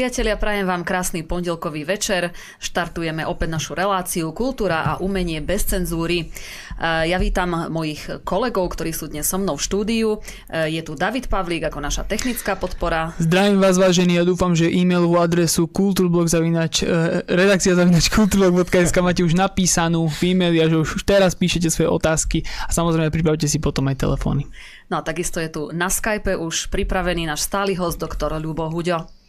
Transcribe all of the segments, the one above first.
priatelia, prajem vám krásny pondelkový večer. Štartujeme opäť našu reláciu Kultúra a umenie bez cenzúry. Ja vítam mojich kolegov, ktorí sú dnes so mnou v štúdiu. Je tu David Pavlík ako naša technická podpora. Zdravím vás vážení a dúfam, že e-mailovú adresu kulturblog zavinač, eh, redakcia zavinač kulturblog.sk máte už napísanú v e-maili a že už teraz píšete svoje otázky a samozrejme pripravte si potom aj telefóny. No a takisto je tu na Skype už pripravený náš stály host, doktor Ľubo Huďo.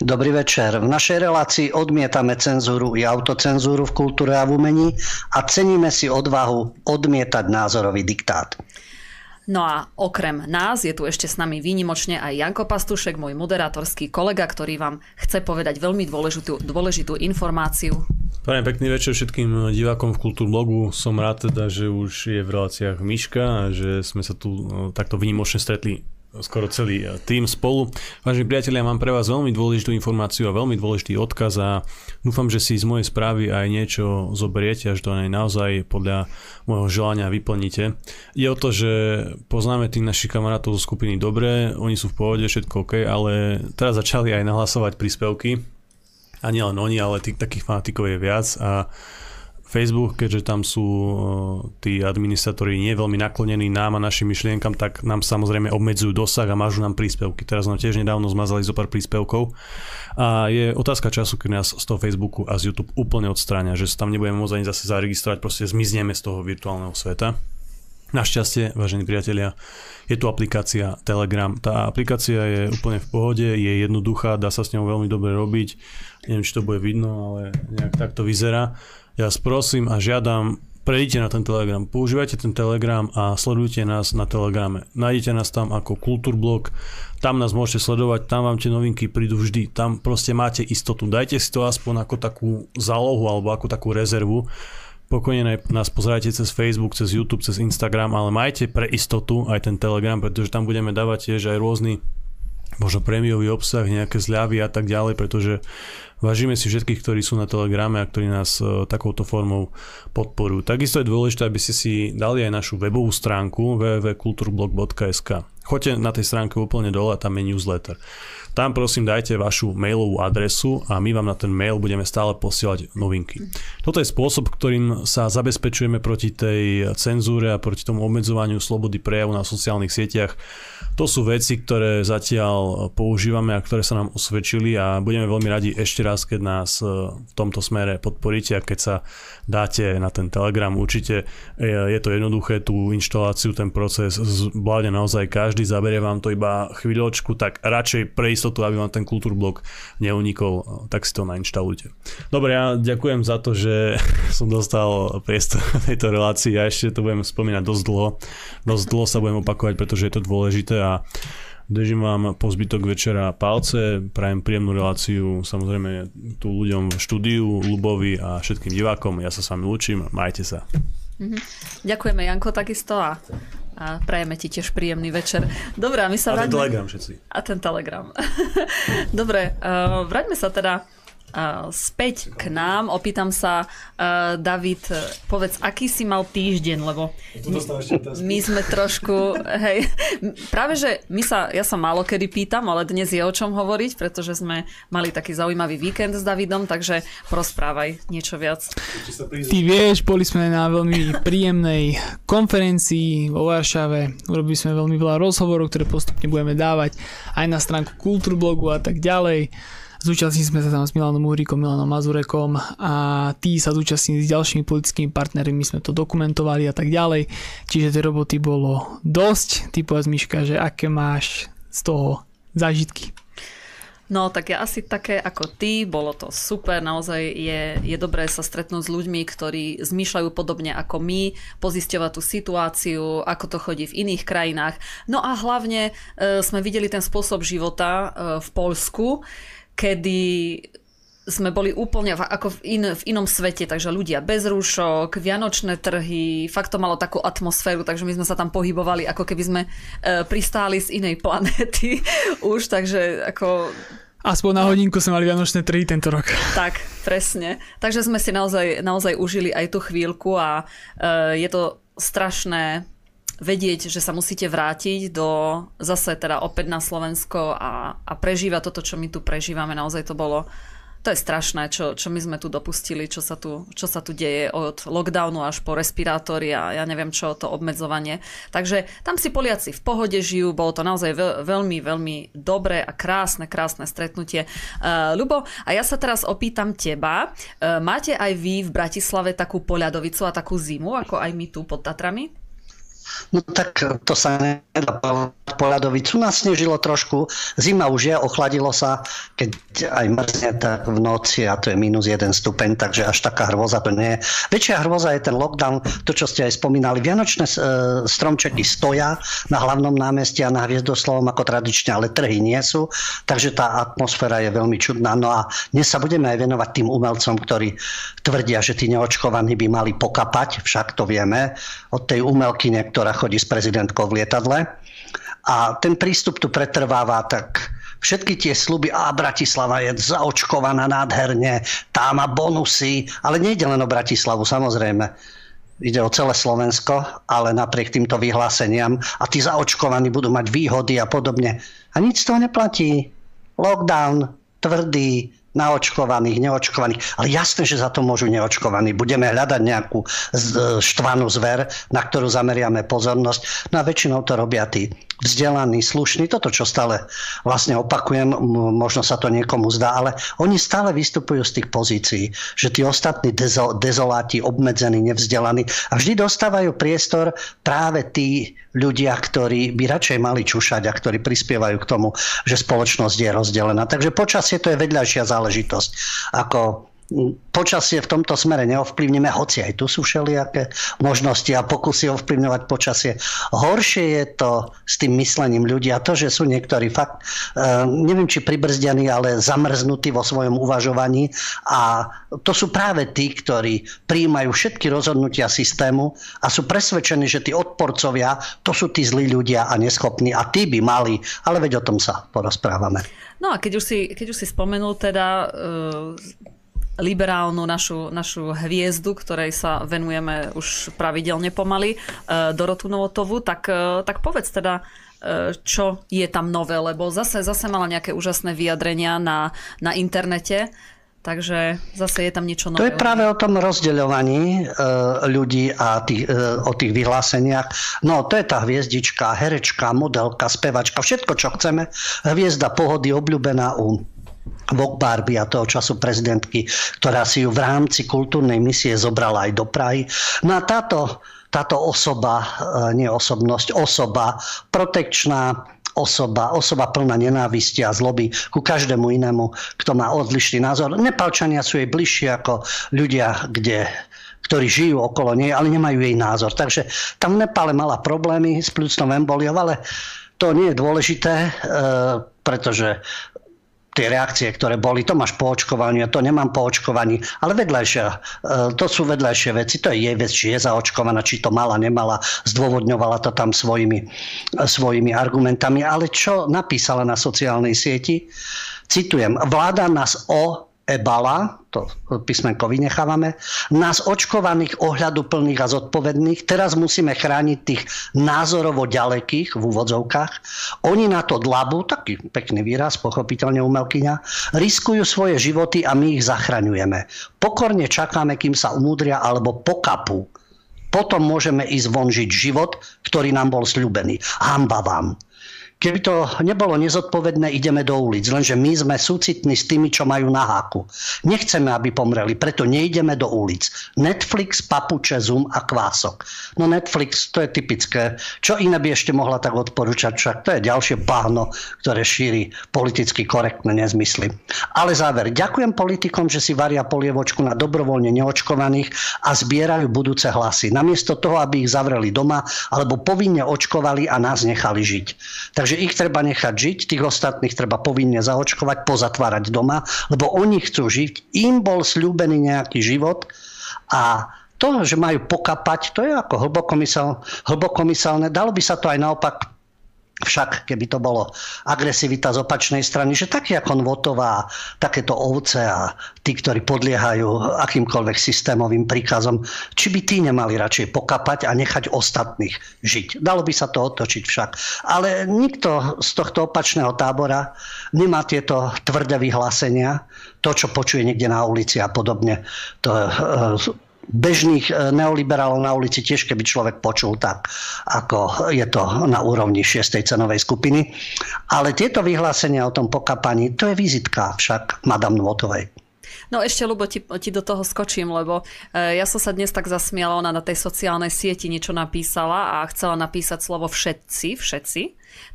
Dobrý večer. V našej relácii odmietame cenzúru i autocenzúru v kultúre a v umení a ceníme si odvahu odmietať názorový diktát. No a okrem nás je tu ešte s nami výnimočne aj Janko Pastušek, môj moderátorský kolega, ktorý vám chce povedať veľmi dôležitú, dôležitú informáciu. Prajem pekný večer všetkým divákom v Kultúrblogu. Som rád teda, že už je v reláciách Miška a že sme sa tu no, takto výnimočne stretli skoro celý eh, tým spolu. Vážení priatelia, mám pre vás veľmi dôležitú informáciu a veľmi dôležitý odkaz a dúfam, že si z mojej správy aj niečo zoberiete, až to aj naozaj podľa môjho želania vyplníte. Je o to, že poznáme tých našich kamarátov zo skupiny dobre, oni sú v pohode, všetko OK, ale teraz začali aj nahlasovať príspevky a nielen oni, ale tých takých fanatikov je viac a Facebook, keďže tam sú tí administratóri nie veľmi naklonení nám a našim myšlienkam, tak nám samozrejme obmedzujú dosah a mážu nám príspevky. Teraz nám tiež nedávno zmazali zo pár príspevkov a je otázka času, keď nás z toho Facebooku a z YouTube úplne odstráňa, že sa tam nebudeme môcť ani zase zaregistrovať, proste zmizneme z toho virtuálneho sveta. Našťastie, vážení priatelia, je tu aplikácia Telegram. Tá aplikácia je úplne v pohode, je jednoduchá, dá sa s ňou veľmi dobre robiť. Neviem, či to bude vidno, ale nejak tak to vyzerá. Ja vás prosím a žiadam, prejdite na ten Telegram, používajte ten Telegram a sledujte nás na Telegrame. Nájdete nás tam ako Kultúrblog, tam nás môžete sledovať, tam vám tie novinky prídu vždy, tam proste máte istotu. Dajte si to aspoň ako takú zálohu alebo ako takú rezervu. Pokojne nás pozerajte cez Facebook, cez YouTube, cez Instagram, ale majte pre istotu aj ten Telegram, pretože tam budeme dávať tiež aj rôzny možno prémiový obsah, nejaké zľavy a tak ďalej, pretože Vážime si všetkých, ktorí sú na Telegrame a ktorí nás e, takouto formou podporujú. Takisto je dôležité, aby ste si dali aj našu webovú stránku www.kulturblog.sk. Choďte na tej stránke úplne dole a tam je newsletter. Tam prosím dajte vašu mailovú adresu a my vám na ten mail budeme stále posielať novinky. Toto je spôsob, ktorým sa zabezpečujeme proti tej cenzúre a proti tomu obmedzovaniu slobody prejavu na sociálnych sieťach. To sú veci, ktoré zatiaľ používame a ktoré sa nám osvedčili a budeme veľmi radi ešte raz, keď nás e, v tomto smere podporíte a keď sa dáte na ten Telegram. Určite je to jednoduché, tú inštaláciu, ten proces zvládne naozaj každý, zaberie vám to iba chvíľočku, tak radšej prejsť istotu, aby vám ten kultúrblok neunikol, tak si to nainštalujte. Dobre, ja ďakujem za to, že som dostal priestor tejto relácii. Ja ešte to budem spomínať dosť dlho. Dosť dlho sa budem opakovať, pretože je to dôležité a Držím vám po zbytok večera palce, prajem príjemnú reláciu samozrejme tu ľuďom v štúdiu, Lubovi a všetkým divákom. Ja sa s vami lúčim, majte sa. Mhm. Ďakujeme Janko takisto a a prajeme ti tiež príjemný večer. Dobre, a my sa a vráťme... ten telegram všetci. A ten telegram. Dobre, uh, vráťme sa teda späť k nám. Opýtam sa, uh, David, povedz, aký si mal týždeň, lebo my, my sme trošku, hej, práve že my sa, ja sa málo kedy pýtam, ale dnes je o čom hovoriť, pretože sme mali taký zaujímavý víkend s Davidom, takže prosprávaj niečo viac. Ty vieš, boli sme na veľmi príjemnej konferencii vo Varšave, urobili sme veľmi veľa rozhovorov, ktoré postupne budeme dávať aj na stránku Kultúrblogu a tak ďalej. Zúčastnili sme sa tam s Milanom Uhrikom, Milanom Mazurekom a tí sa zúčastnili s ďalšími politickými partnermi, sme to dokumentovali a tak ďalej. Čiže tej roboty bolo dosť. Ty povedz Miška, že aké máš z toho zážitky? No tak ja asi také ako ty, bolo to super, naozaj je, je dobré sa stretnúť s ľuďmi, ktorí zmýšľajú podobne ako my, pozisťovať tú situáciu, ako to chodí v iných krajinách. No a hlavne e, sme videli ten spôsob života e, v Poľsku, kedy sme boli úplne ako v, in, v inom svete, takže ľudia bez rúšok, vianočné trhy, fakt to malo takú atmosféru, takže my sme sa tam pohybovali, ako keby sme e, pristáli z inej planéty už, takže ako... Aspoň na hodinku sme mali vianočné trhy tento rok. Tak, presne. Takže sme si naozaj, naozaj užili aj tú chvíľku a e, je to strašné vedieť, že sa musíte vrátiť do zase teda opäť na Slovensko a, a prežívať toto, čo my tu prežívame. Naozaj to bolo to je strašné, čo, čo my sme tu dopustili, čo sa tu, čo sa tu deje od lockdownu až po respirátory a ja neviem čo, to obmedzovanie. Takže tam si Poliaci v pohode žijú, bolo to naozaj veľ, veľmi, veľmi dobré a krásne, krásne stretnutie. Uh, Ľubo, a ja sa teraz opýtam teba, uh, máte aj vy v Bratislave takú poľadovicu a takú zimu, ako aj my tu pod Tatrami? No tak to sa nedá Poľadovicu nasnežilo trošku, zima už je, ochladilo sa, keď aj mrzne tak v noci a to je minus jeden stupeň, takže až taká hrôza to nie je. Väčšia hrôza je ten lockdown, to čo ste aj spomínali. Vianočné e, stromčeky stoja na hlavnom námestí a na Hviezdoslovom ako tradične, ale trhy nie sú, takže tá atmosféra je veľmi čudná. No a dnes sa budeme aj venovať tým umelcom, ktorí tvrdia, že tí neočkovaní by mali pokapať, však to vieme, od tej umelky ktorá chodí s prezidentkou v lietadle. A ten prístup tu pretrváva tak všetky tie sluby, a Bratislava je zaočkovaná nádherne, tá má bonusy, ale nejde len o Bratislavu, samozrejme. Ide o celé Slovensko, ale napriek týmto vyhláseniam a tí zaočkovaní budú mať výhody a podobne. A nič z toho neplatí. Lockdown, tvrdý, naočkovaných, neočkovaných. Ale jasné, že za to môžu neočkovaní. Budeme hľadať nejakú štvanú zver, na ktorú zameriame pozornosť. No a väčšinou to robia tí vzdelaní, slušní. Toto, čo stále vlastne opakujem, možno sa to niekomu zdá, ale oni stále vystupujú z tých pozícií, že tí ostatní dezo, dezoláti, obmedzení, nevzdelaní a vždy dostávajú priestor práve tí ľudia, ktorí by radšej mali čušať a ktorí prispievajú k tomu, že spoločnosť je rozdelená. Takže počasie to je vedľajšia záležitosť. Ako počasie v tomto smere neovplyvníme, hoci aj tu sú všelijaké možnosti a pokusy ovplyvňovať počasie. Horšie je to s tým myslením ľudí a to, že sú niektorí fakt, uh, neviem či pribrzdianí, ale zamrznutí vo svojom uvažovaní a to sú práve tí, ktorí prijímajú všetky rozhodnutia systému a sú presvedčení, že tí odporcovia, to sú tí zlí ľudia a neschopní a tí by mali, ale veď o tom sa porozprávame. No a keď už si, keď už si spomenul teda uh liberálnu našu, našu hviezdu, ktorej sa venujeme už pravidelne pomaly, e, Dorotu Novotovu, tak, e, tak povedz teda, e, čo je tam nové, lebo zase, zase mala nejaké úžasné vyjadrenia na, na internete, takže zase je tam niečo nové. To je práve o tom rozdeľovaní ľudí a tých, o tých vyhláseniach. No, to je tá hviezdička, herečka, modelka, spevačka, všetko, čo chceme. Hviezda pohody, obľúbená u Vok Barbie a toho času prezidentky, ktorá si ju v rámci kultúrnej misie zobrala aj do Prahy. No a táto, táto osoba, e, nie osobnosť, osoba, protekčná, osoba, osoba plná nenávisti a zloby ku každému inému, kto má odlišný názor. Nepalčania sú jej bližšie ako ľudia, kde ktorí žijú okolo nej, ale nemajú jej názor. Takže tam v Nepále mala problémy s pľúcnou emboliou, ale to nie je dôležité, e, pretože tie reakcie, ktoré boli, to máš po očkovaní a to nemám po očkovaní, ale vedľajšia, e, to sú vedľajšie veci, to je jej vec, či je zaočkovaná, či to mala, nemala, zdôvodňovala to tam svojimi, svojimi argumentami, ale čo napísala na sociálnej sieti, citujem, vláda nás o ebala, to písmenko vynechávame, nás očkovaných ohľadu plných a zodpovedných, teraz musíme chrániť tých názorovo ďalekých v úvodzovkách. Oni na to dlabu, taký pekný výraz, pochopiteľne umelkyňa, riskujú svoje životy a my ich zachraňujeme. Pokorne čakáme, kým sa umúdria alebo pokapú. Potom môžeme ísť von žiť život, ktorý nám bol sľúbený. Hamba vám. Keby to nebolo nezodpovedné, ideme do ulic. Lenže my sme súcitní s tými, čo majú na háku. Nechceme, aby pomreli, preto nejdeme do ulic. Netflix, papuče, Zoom a kvások. No Netflix, to je typické. Čo iné by ešte mohla tak odporúčať? Však to je ďalšie bahno, ktoré šíri politicky korektné nezmysly. Ale záver. Ďakujem politikom, že si varia polievočku na dobrovoľne neočkovaných a zbierajú budúce hlasy. Namiesto toho, aby ich zavreli doma alebo povinne očkovali a nás nechali žiť. Takže ich treba nechať žiť, tých ostatných treba povinne zaočkovať, pozatvárať doma, lebo oni chcú žiť. Im bol slúbený nejaký život a to, že majú pokapať, to je ako hlbokomysel, hlbokomyselné. Dalo by sa to aj naopak však keby to bolo agresivita z opačnej strany, že taký ako Votová, takéto ovce a tí, ktorí podliehajú akýmkoľvek systémovým príkazom, či by tí nemali radšej pokapať a nechať ostatných žiť. Dalo by sa to otočiť však. Ale nikto z tohto opačného tábora nemá tieto tvrdé vyhlásenia, to, čo počuje niekde na ulici a podobne. To, e, bežných e, neoliberálov na ulici tiež, keby človek počul tak, ako je to na úrovni 6. cenovej skupiny. Ale tieto vyhlásenia o tom pokapaní, to je vizitka však Madame Nvotovej. No ešte, Lubo, ti, ti do toho skočím, lebo e, ja som sa dnes tak zasmiala, ona na tej sociálnej sieti niečo napísala a chcela napísať slovo všetci, všetci,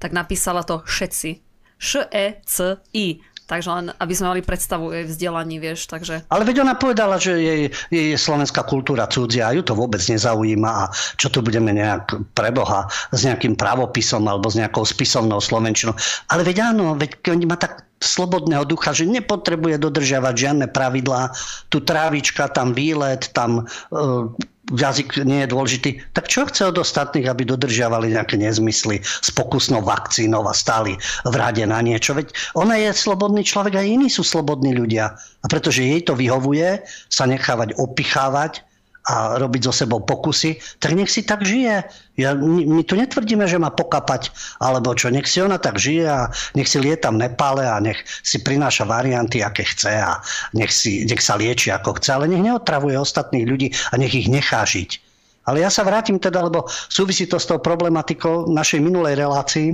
tak napísala to všetci. Š-E-C-I. Takže len, aby sme mali predstavu jej vzdelaní, vieš, takže... Ale veď ona povedala, že jej, jej je slovenská kultúra cudzia a ju to vôbec nezaujíma a čo tu budeme nejak preboha s nejakým pravopisom alebo s nejakou spisovnou slovenčinou. Ale veď áno, veď oni má tak slobodného ducha, že nepotrebuje dodržiavať žiadne pravidlá. Tu trávička, tam výlet, tam uh, jazyk nie je dôležitý, tak čo chce od ostatných, aby dodržiavali nejaké nezmysly s pokusnou vakcínou a stáli v rade na niečo? Veď ona je slobodný človek a iní sú slobodní ľudia. A pretože jej to vyhovuje sa nechávať opichávať a robiť so sebou pokusy, tak nech si tak žije. Ja, my tu netvrdíme, že má pokapať, alebo čo, nech si ona tak žije a nech si lieta v Nepále a nech si prináša varianty, aké chce a nech, si, nech sa lieči ako chce, ale nech neotravuje ostatných ľudí a nech ich nechá žiť. Ale ja sa vrátim teda, lebo súvisí to s tou problematikou našej minulej relácii.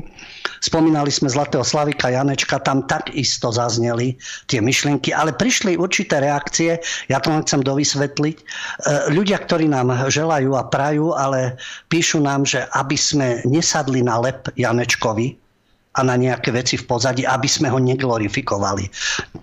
Spomínali sme Zlatého Slavika Janečka, tam takisto zazneli tie myšlienky, ale prišli určité reakcie, ja to len chcem dovysvetliť. E, ľudia, ktorí nám želajú a prajú, ale píšu nám, že aby sme nesadli na lep Janečkovi, a na nejaké veci v pozadí, aby sme ho neglorifikovali.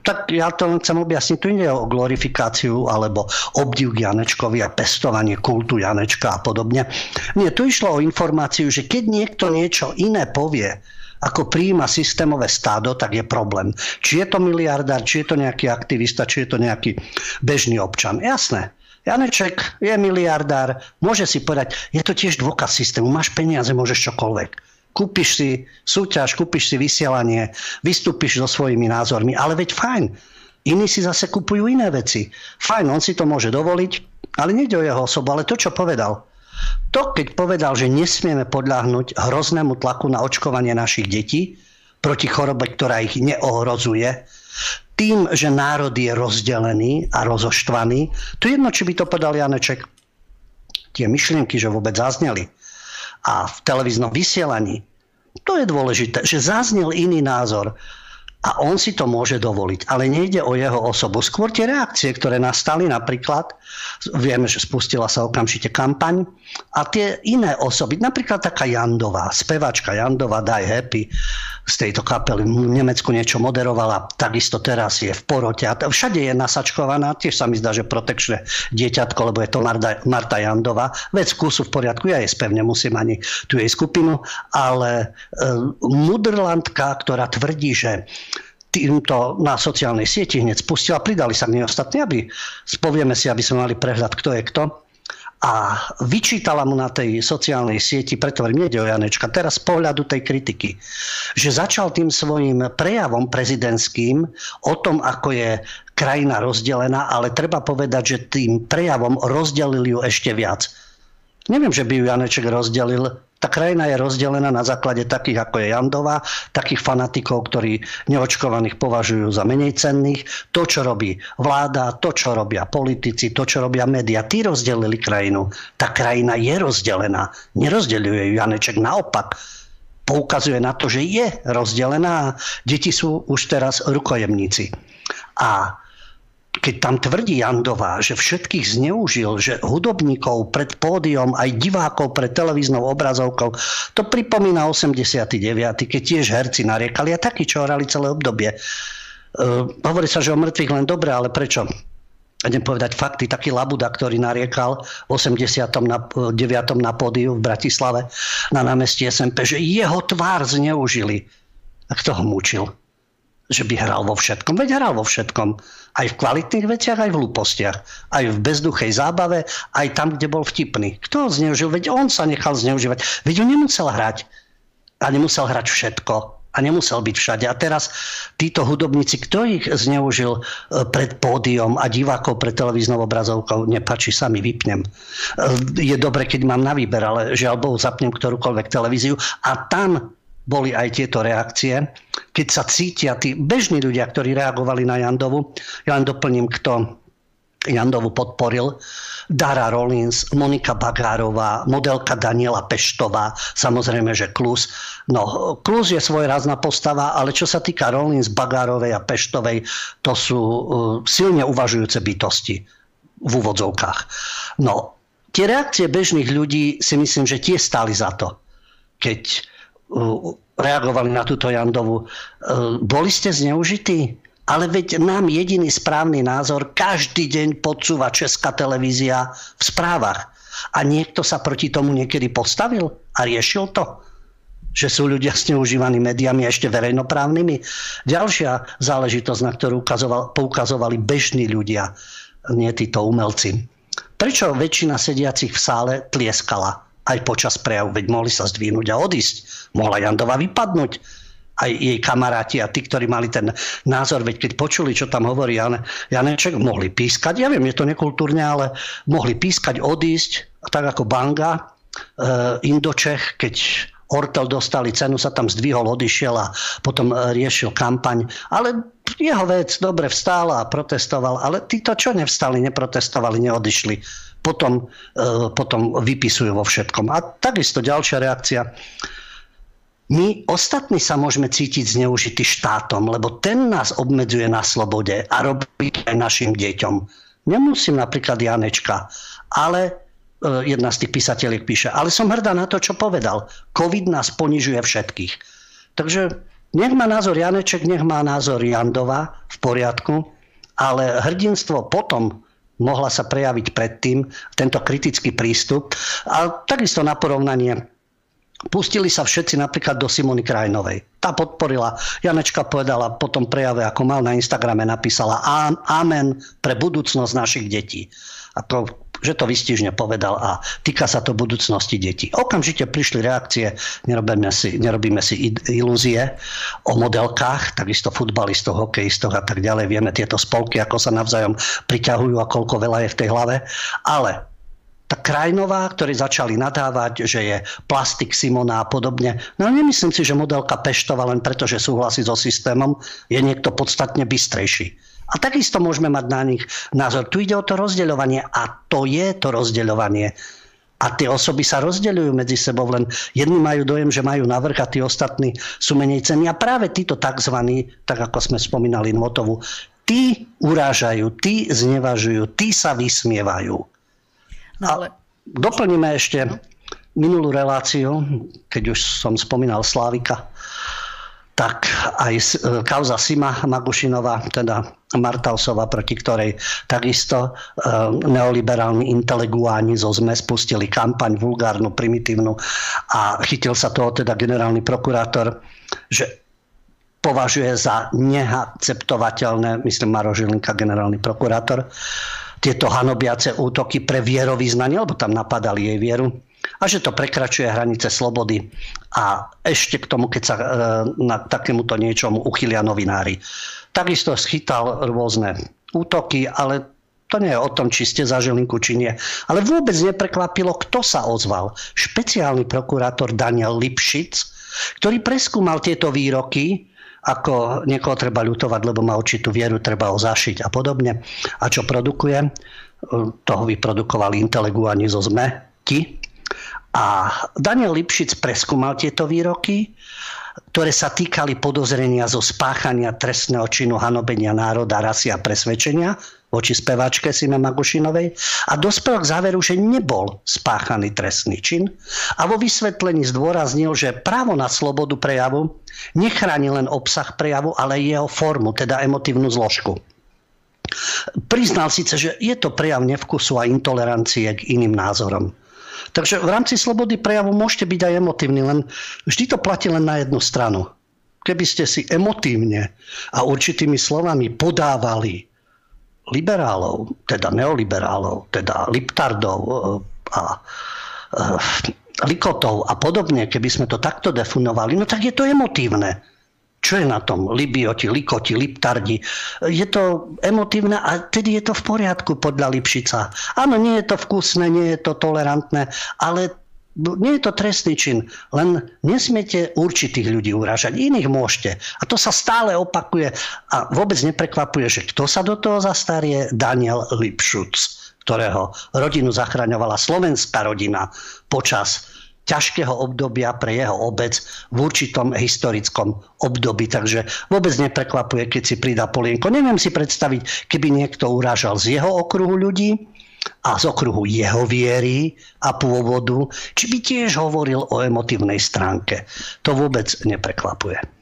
Tak ja to len chcem objasniť, tu ide o glorifikáciu alebo obdiv Janečkovi a pestovanie kultu Janečka a podobne. Nie, tu išlo o informáciu, že keď niekto niečo iné povie, ako príjima systémové stádo, tak je problém. Či je to miliardár, či je to nejaký aktivista, či je to nejaký bežný občan. Jasné. Janeček je miliardár, môže si povedať, je to tiež dôkaz systému, máš peniaze, môžeš čokoľvek kúpiš si súťaž, kúpiš si vysielanie, vystúpiš so svojimi názormi, ale veď fajn. Iní si zase kupujú iné veci. Fajn, on si to môže dovoliť, ale nejde o jeho osobu, ale to, čo povedal. To, keď povedal, že nesmieme podľahnuť hroznému tlaku na očkovanie našich detí proti chorobe, ktorá ich neohrozuje, tým, že národ je rozdelený a rozoštvaný, to jedno, či by to povedal Janeček. Tie myšlienky, že vôbec zazneli a v televíznom vysielaní, to je dôležité, že zaznel iný názor a on si to môže dovoliť. Ale nejde o jeho osobu. Skôr tie reakcie, ktoré nastali napríklad, vieme, že spustila sa okamžite kampaň a tie iné osoby, napríklad taká Jandová, spevačka Jandová, Die Happy, z tejto kapely. V Nemecku niečo moderovala, takisto teraz je v porote. A všade je nasačkovaná, tiež sa mi zdá, že protekčné dieťatko, lebo je to Marta, Marta Jandová. Vec kúsu v poriadku, ja jej spevne musím ani tú jej skupinu, ale e, mudrlandka, ktorá tvrdí, že týmto na sociálnej sieti hneď spustila, pridali sa nej ostatní, aby spovieme si, aby sme mali prehľad, kto je kto. A vyčítala mu na tej sociálnej sieti, preto hovorím, nejde o Janečka, teraz z pohľadu tej kritiky, že začal tým svojim prejavom prezidentským o tom, ako je krajina rozdelená, ale treba povedať, že tým prejavom rozdelili ju ešte viac. Neviem, že by ju Janeček rozdelil, tá krajina je rozdelená na základe takých, ako je Jandová, takých fanatikov, ktorí neočkovaných považujú za menej cenných. To, čo robí vláda, to, čo robia politici, to, čo robia média, tí rozdelili krajinu. Tá krajina je rozdelená. Nerozdeľuje ju Janeček, naopak poukazuje na to, že je rozdelená deti sú už teraz rukojemníci. A keď tam tvrdí Jandová, že všetkých zneužil, že hudobníkov pred pódium, aj divákov pred televíznou obrazovkou, to pripomína 89., keď tiež herci nariekali a takí, čo hrali celé obdobie. Uh, hovorí sa, že o mŕtvych len dobre, ale prečo? idem povedať fakty, taký Labuda, ktorý nariekal v 89. na pódiu v Bratislave na námestí SMP, že jeho tvár zneužili. A kto ho mučil? Že by hral vo všetkom. Veď hral vo všetkom. Aj v kvalitných veciach, aj v hlúpostiach. Aj v bezduchej zábave, aj tam, kde bol vtipný. Kto ho zneužil? Veď on sa nechal zneužívať. Veď on nemusel hrať. a nemusel hrať všetko a nemusel byť všade. A teraz títo hudobníci, kto ich zneužil e, pred pódium a divákov pred televíznou obrazovkou, nepačí sa mi, vypnem. E, je dobre, keď mám na výber, ale žiaľ Bohu zapnem ktorúkoľvek televíziu a tam boli aj tieto reakcie, keď sa cítia tí bežní ľudia, ktorí reagovali na Jandovu. Ja len doplním, kto Jandovu podporil. Dara Rollins, Monika Bagárová, modelka Daniela Peštová, samozrejme, že Klus. No, Klus je svojrázna postava, ale čo sa týka Rollins, Bagárovej a Peštovej, to sú uh, silne uvažujúce bytosti v úvodzovkách. No, tie reakcie bežných ľudí si myslím, že tie stáli za to. Keď reagovali na túto Jandovu. Uh, boli ste zneužití? Ale veď nám jediný správny názor každý deň podsúva Česká televízia v správach. A niekto sa proti tomu niekedy postavil a riešil to? Že sú ľudia zneužívaní médiami ešte verejnoprávnymi? Ďalšia záležitosť, na ktorú poukazovali bežní ľudia, nie títo umelci. Prečo väčšina sediacich v sále tlieskala aj počas prejavu? Veď mohli sa zdvihnúť a odísť. Mohla Jandova vypadnúť aj jej kamaráti a tí, ktorí mali ten názor, veď keď počuli, čo tam hovorí Jan, Janeček, mohli pískať, ja viem, je to nekultúrne, ale mohli pískať, odísť, tak ako Banga, e, Indočech, keď Ortel dostali cenu, sa tam zdvihol, odišiel a potom e, riešil kampaň. Ale jeho vec dobre vstála a protestoval, ale títo, čo nevstali, neprotestovali, neodišli, potom, e, potom vypisujú vo všetkom. A takisto ďalšia reakcia my ostatní sa môžeme cítiť zneužitý štátom, lebo ten nás obmedzuje na slobode a robí aj našim deťom. Nemusím napríklad Janečka, ale e, jedna z tých písateľiek píše, ale som hrdá na to, čo povedal. COVID nás ponižuje všetkých. Takže nech má názor Janeček, nech má názor Jandova v poriadku, ale hrdinstvo potom mohla sa prejaviť predtým, tento kritický prístup. A takisto na porovnanie Pustili sa všetci napríklad do Simony Krajnovej. Tá podporila. Janečka povedala po tom prejave, ako mal na Instagrame, napísala Amen pre budúcnosť našich detí. A že to vystižne povedal a týka sa to budúcnosti detí. Okamžite prišli reakcie, nerobíme si, nerobíme si ilúzie o modelkách, takisto futbalistoch, hokejistoch a tak ďalej. Vieme tieto spolky, ako sa navzájom priťahujú a koľko veľa je v tej hlave. Ale tá Krajnová, ktorí začali nadávať, že je plastik Simona a podobne. No nemyslím si, že modelka Peštova len preto, že súhlasí so systémom, je niekto podstatne bystrejší. A takisto môžeme mať na nich názor. Tu ide o to rozdeľovanie a to je to rozdeľovanie. A tie osoby sa rozdeľujú medzi sebou, len jedni majú dojem, že majú navrh a tí ostatní sú menej cení. A práve títo tzv., tak ako sme spomínali Notovu, tí urážajú, tí znevažujú, tí sa vysmievajú. No, ale... Doplníme ešte minulú reláciu, keď už som spomínal Slávika, tak aj e, kauza Sima Magušinová, teda Martausova, proti ktorej takisto e, neoliberálni inteleguáni zo ZME spustili kampaň vulgárnu, primitívnu a chytil sa toho teda generálny prokurátor, že považuje za neakceptovateľné, myslím Maro Žilinka, generálny prokurátor, tieto hanobiace útoky pre vierovýznanie, lebo tam napadali jej vieru a že to prekračuje hranice slobody. A ešte k tomu, keď sa e, na takémuto niečomu uchylia novinári. Takisto schytal rôzne útoky, ale to nie je o tom, či ste za Žilinku, či nie. Ale vôbec neprekvapilo, kto sa ozval. Špeciálny prokurátor Daniel Lipšic, ktorý preskúmal tieto výroky ako niekoho treba ľutovať, lebo má určitú vieru, treba ho zašiť a podobne. A čo produkuje? Toho vyprodukovali inteleguáni zo ZME, ti. A Daniel Lipšic preskúmal tieto výroky, ktoré sa týkali podozrenia zo spáchania trestného činu hanobenia národa, rasy a presvedčenia, voči speváčke Sime Magušinovej a dospel k záveru, že nebol spáchaný trestný čin a vo vysvetlení zdôraznil, že právo na slobodu prejavu nechráni len obsah prejavu, ale jeho formu, teda emotívnu zložku. Priznal síce, že je to prejav nevkusu a intolerancie k iným názorom. Takže v rámci slobody prejavu môžete byť aj emotívny, len vždy to platí len na jednu stranu. Keby ste si emotívne a určitými slovami podávali liberálov, teda neoliberálov, teda liptardov eh, a eh, likotov a podobne, keby sme to takto definovali, no tak je to emotívne. Čo je na tom? Libioti, likoti, liptardi. Je to emotívne a tedy je to v poriadku podľa Lipšica. Áno, nie je to vkusné, nie je to tolerantné, ale nie je to trestný čin, len nesmiete určitých ľudí uražať, iných môžete. A to sa stále opakuje a vôbec neprekvapuje, že kto sa do toho zastarie? Daniel Lipšuc, ktorého rodinu zachraňovala slovenská rodina počas ťažkého obdobia pre jeho obec v určitom historickom období. Takže vôbec neprekvapuje, keď si pridá polienko. Neviem si predstaviť, keby niekto urážal z jeho okruhu ľudí a z okruhu jeho viery a pôvodu, či by tiež hovoril o emotívnej stránke. To vôbec neprekvapuje.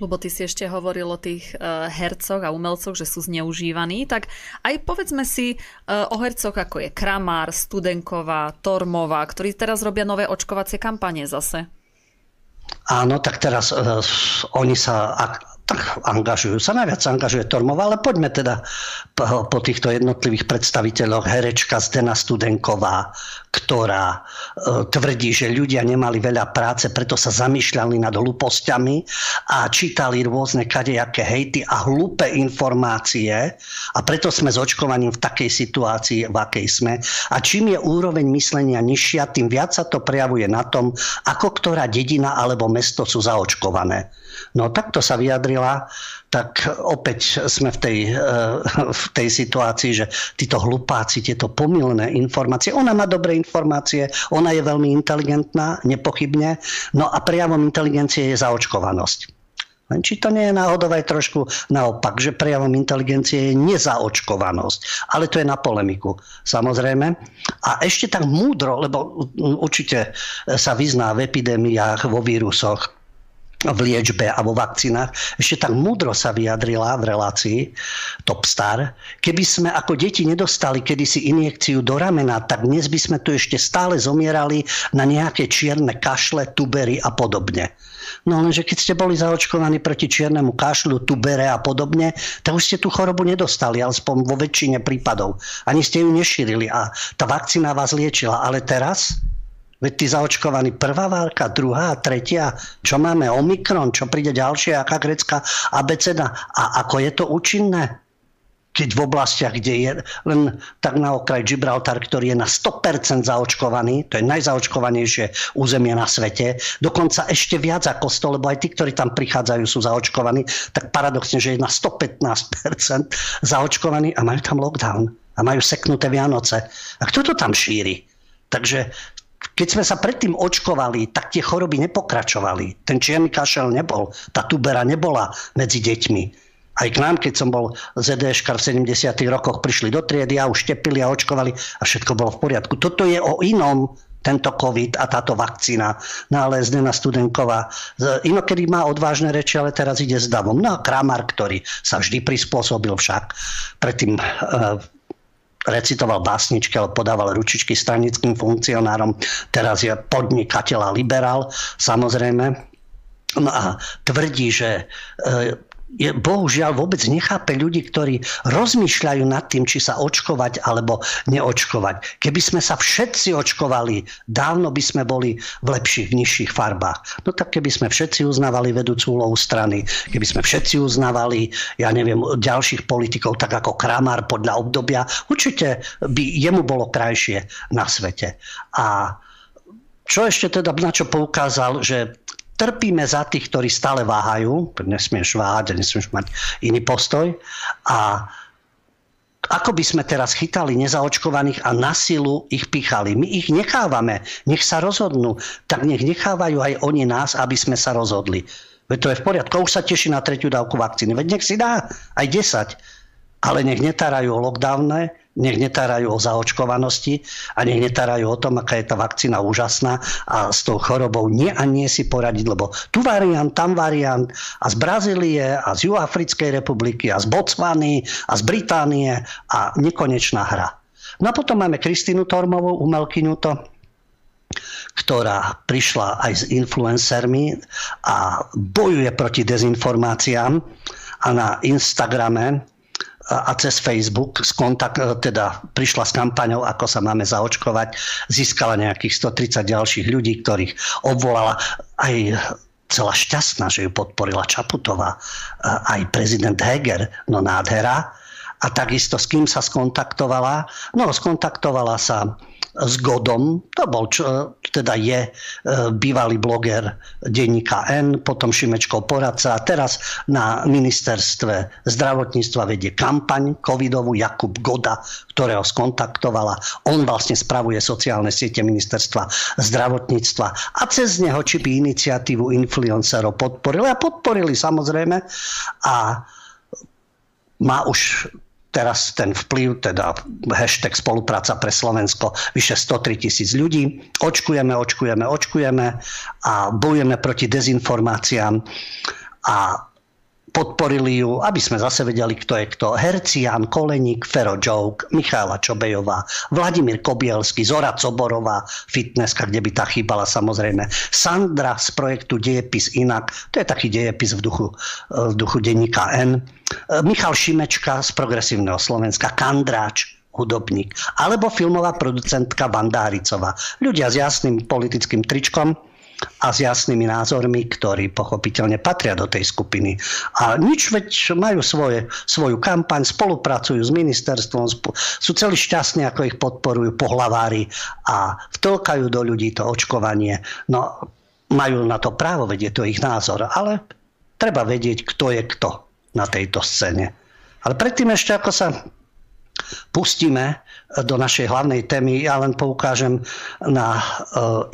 Lebo ty si ešte hovoril o tých uh, hercoch a umelcoch, že sú zneužívaní, tak aj povedzme si uh, o hercoch, ako je Kramár, Studenková, Tormová, ktorí teraz robia nové očkovacie kampanie zase. Áno, tak teraz uh, oni sa, ak, tak angažujú sa, najviac angažuje Tormová, ale poďme teda po, po týchto jednotlivých predstaviteľoch. Herečka Zdena Studenková, ktorá e, tvrdí, že ľudia nemali veľa práce, preto sa zamýšľali nad hlúpostiami a čítali rôzne kadejaké hejty a hlúpe informácie a preto sme s očkovaním v takej situácii, v akej sme. A čím je úroveň myslenia nižšia, tým viac sa to prejavuje na tom, ako ktorá dedina alebo mesto sú zaočkované. No takto sa vyjadrila, tak opäť sme v tej, eh, v tej situácii, že títo hlupáci, tieto pomilné informácie, ona má dobré informácie, ona je veľmi inteligentná, nepochybne, no a prejavom inteligencie je zaočkovanosť. Len či to nie je náhodou aj trošku naopak, že prejavom inteligencie je nezaočkovanosť. Ale to je na polemiku, samozrejme. A ešte tak múdro, lebo určite sa vyzná v epidémiách, vo vírusoch, v liečbe a vo vakcínach, ešte tak múdro sa vyjadrila v relácii Topstar. Keby sme ako deti nedostali kedysi injekciu do ramena, tak dnes by sme tu ešte stále zomierali na nejaké čierne kašle, tubery a podobne. No lenže keď ste boli zaočkovaní proti čiernemu kašľu, tubere a podobne, tak už ste tú chorobu nedostali, aspoň vo väčšine prípadov. Ani ste ju nešírili a tá vakcína vás liečila. Ale teraz Veď ty zaočkovaný prvá várka, druhá, tretia, čo máme, Omikron, čo príde ďalšie, aká grecká abeceda a ako je to účinné? Keď v oblastiach, kde je len tak na okraj Gibraltar, ktorý je na 100% zaočkovaný, to je najzaočkovanejšie územie na svete, dokonca ešte viac ako 100, lebo aj tí, ktorí tam prichádzajú, sú zaočkovaní, tak paradoxne, že je na 115% zaočkovaní a majú tam lockdown a majú seknuté Vianoce. A kto to tam šíri? Takže keď sme sa predtým očkovali, tak tie choroby nepokračovali. Ten čierny kašel nebol, tá tubera nebola medzi deťmi. Aj k nám, keď som bol ZDŠ v 70. rokoch, prišli do triedy a už štepili a očkovali a všetko bolo v poriadku. Toto je o inom, tento COVID a táto vakcína. No ale Zdena Studenková inokedy má odvážne reči, ale teraz ide s davom. No a Kramar, ktorý sa vždy prispôsobil však predtým uh, recitoval básničky, ale podával ručičky stranickým funkcionárom. Teraz je podnikateľ a liberál, samozrejme. No a tvrdí, že e, bohužiaľ vôbec nechápe ľudí, ktorí rozmýšľajú nad tým, či sa očkovať alebo neočkovať. Keby sme sa všetci očkovali, dávno by sme boli v lepších, nižších farbách. No tak keby sme všetci uznávali vedúcu úlohu strany, keby sme všetci uznávali, ja neviem, ďalších politikov, tak ako Kramar podľa obdobia, určite by jemu bolo krajšie na svete. A čo ešte teda, na čo poukázal, že trpíme za tých, ktorí stále váhajú, nesmieš váhať, nesmieš mať iný postoj a ako by sme teraz chytali nezaočkovaných a na silu ich pichali. My ich nechávame, nech sa rozhodnú, tak nech nechávajú aj oni nás, aby sme sa rozhodli. Veď to je v poriadku, už sa teší na tretiu dávku vakcíny. Veď nech si dá aj 10, ale nech netarajú lockdowne, nech netárajú o zaočkovanosti a nech netárajú o tom, aká je tá vakcína úžasná a s tou chorobou nie a nie si poradiť, lebo tu variant, tam variant a z Brazílie a z Juafrickej republiky a z Botswany a z Británie a nekonečná hra. No a potom máme Kristínu Tormovú, umelkyňu to, ktorá prišla aj s influencermi a bojuje proti dezinformáciám a na Instagrame a cez Facebook z kontakt, teda prišla s kampaňou, ako sa máme zaočkovať, získala nejakých 130 ďalších ľudí, ktorých obvolala aj celá šťastná, že ju podporila Čaputová, aj prezident Heger, no nádhera. A takisto s kým sa skontaktovala? No, skontaktovala sa s Godom, to bol, čo, teda je e, bývalý bloger denníka N, potom Šimečkov poradca. A teraz na ministerstve zdravotníctva vedie kampaň covidovú Jakub Goda, ktorého skontaktovala. On vlastne spravuje sociálne siete ministerstva zdravotníctva. A cez neho či by iniciatívu influencerov podporili. A podporili samozrejme. A má už teraz ten vplyv, teda hashtag spolupráca pre Slovensko, vyše 103 tisíc ľudí. Očkujeme, očkujeme, očkujeme a bojujeme proti dezinformáciám a podporili ju, aby sme zase vedeli, kto je kto. Herci Jan Koleník, Fero Joke, Michála Čobejová, Vladimír Kobielsky, Zora Coborová, fitnesska, kde by tá chýbala samozrejme. Sandra z projektu Dejepis inak, to je taký dejepis v duchu, v duchu denníka N. Michal Šimečka z Progresívneho Slovenska, Kandráč, hudobník, alebo filmová producentka Vanda Haricová. Ľudia s jasným politickým tričkom, a s jasnými názormi, ktorí pochopiteľne patria do tej skupiny. A nič, veď majú svoje, svoju kampaň, spolupracujú s ministerstvom, sú celí šťastní, ako ich podporujú pohlavári a vtlkajú do ľudí to očkovanie. No, majú na to právo, vedieť to ich názor, ale treba vedieť, kto je kto na tejto scéne. Ale predtým ešte, ako sa pustíme do našej hlavnej témy, ja len poukážem na e,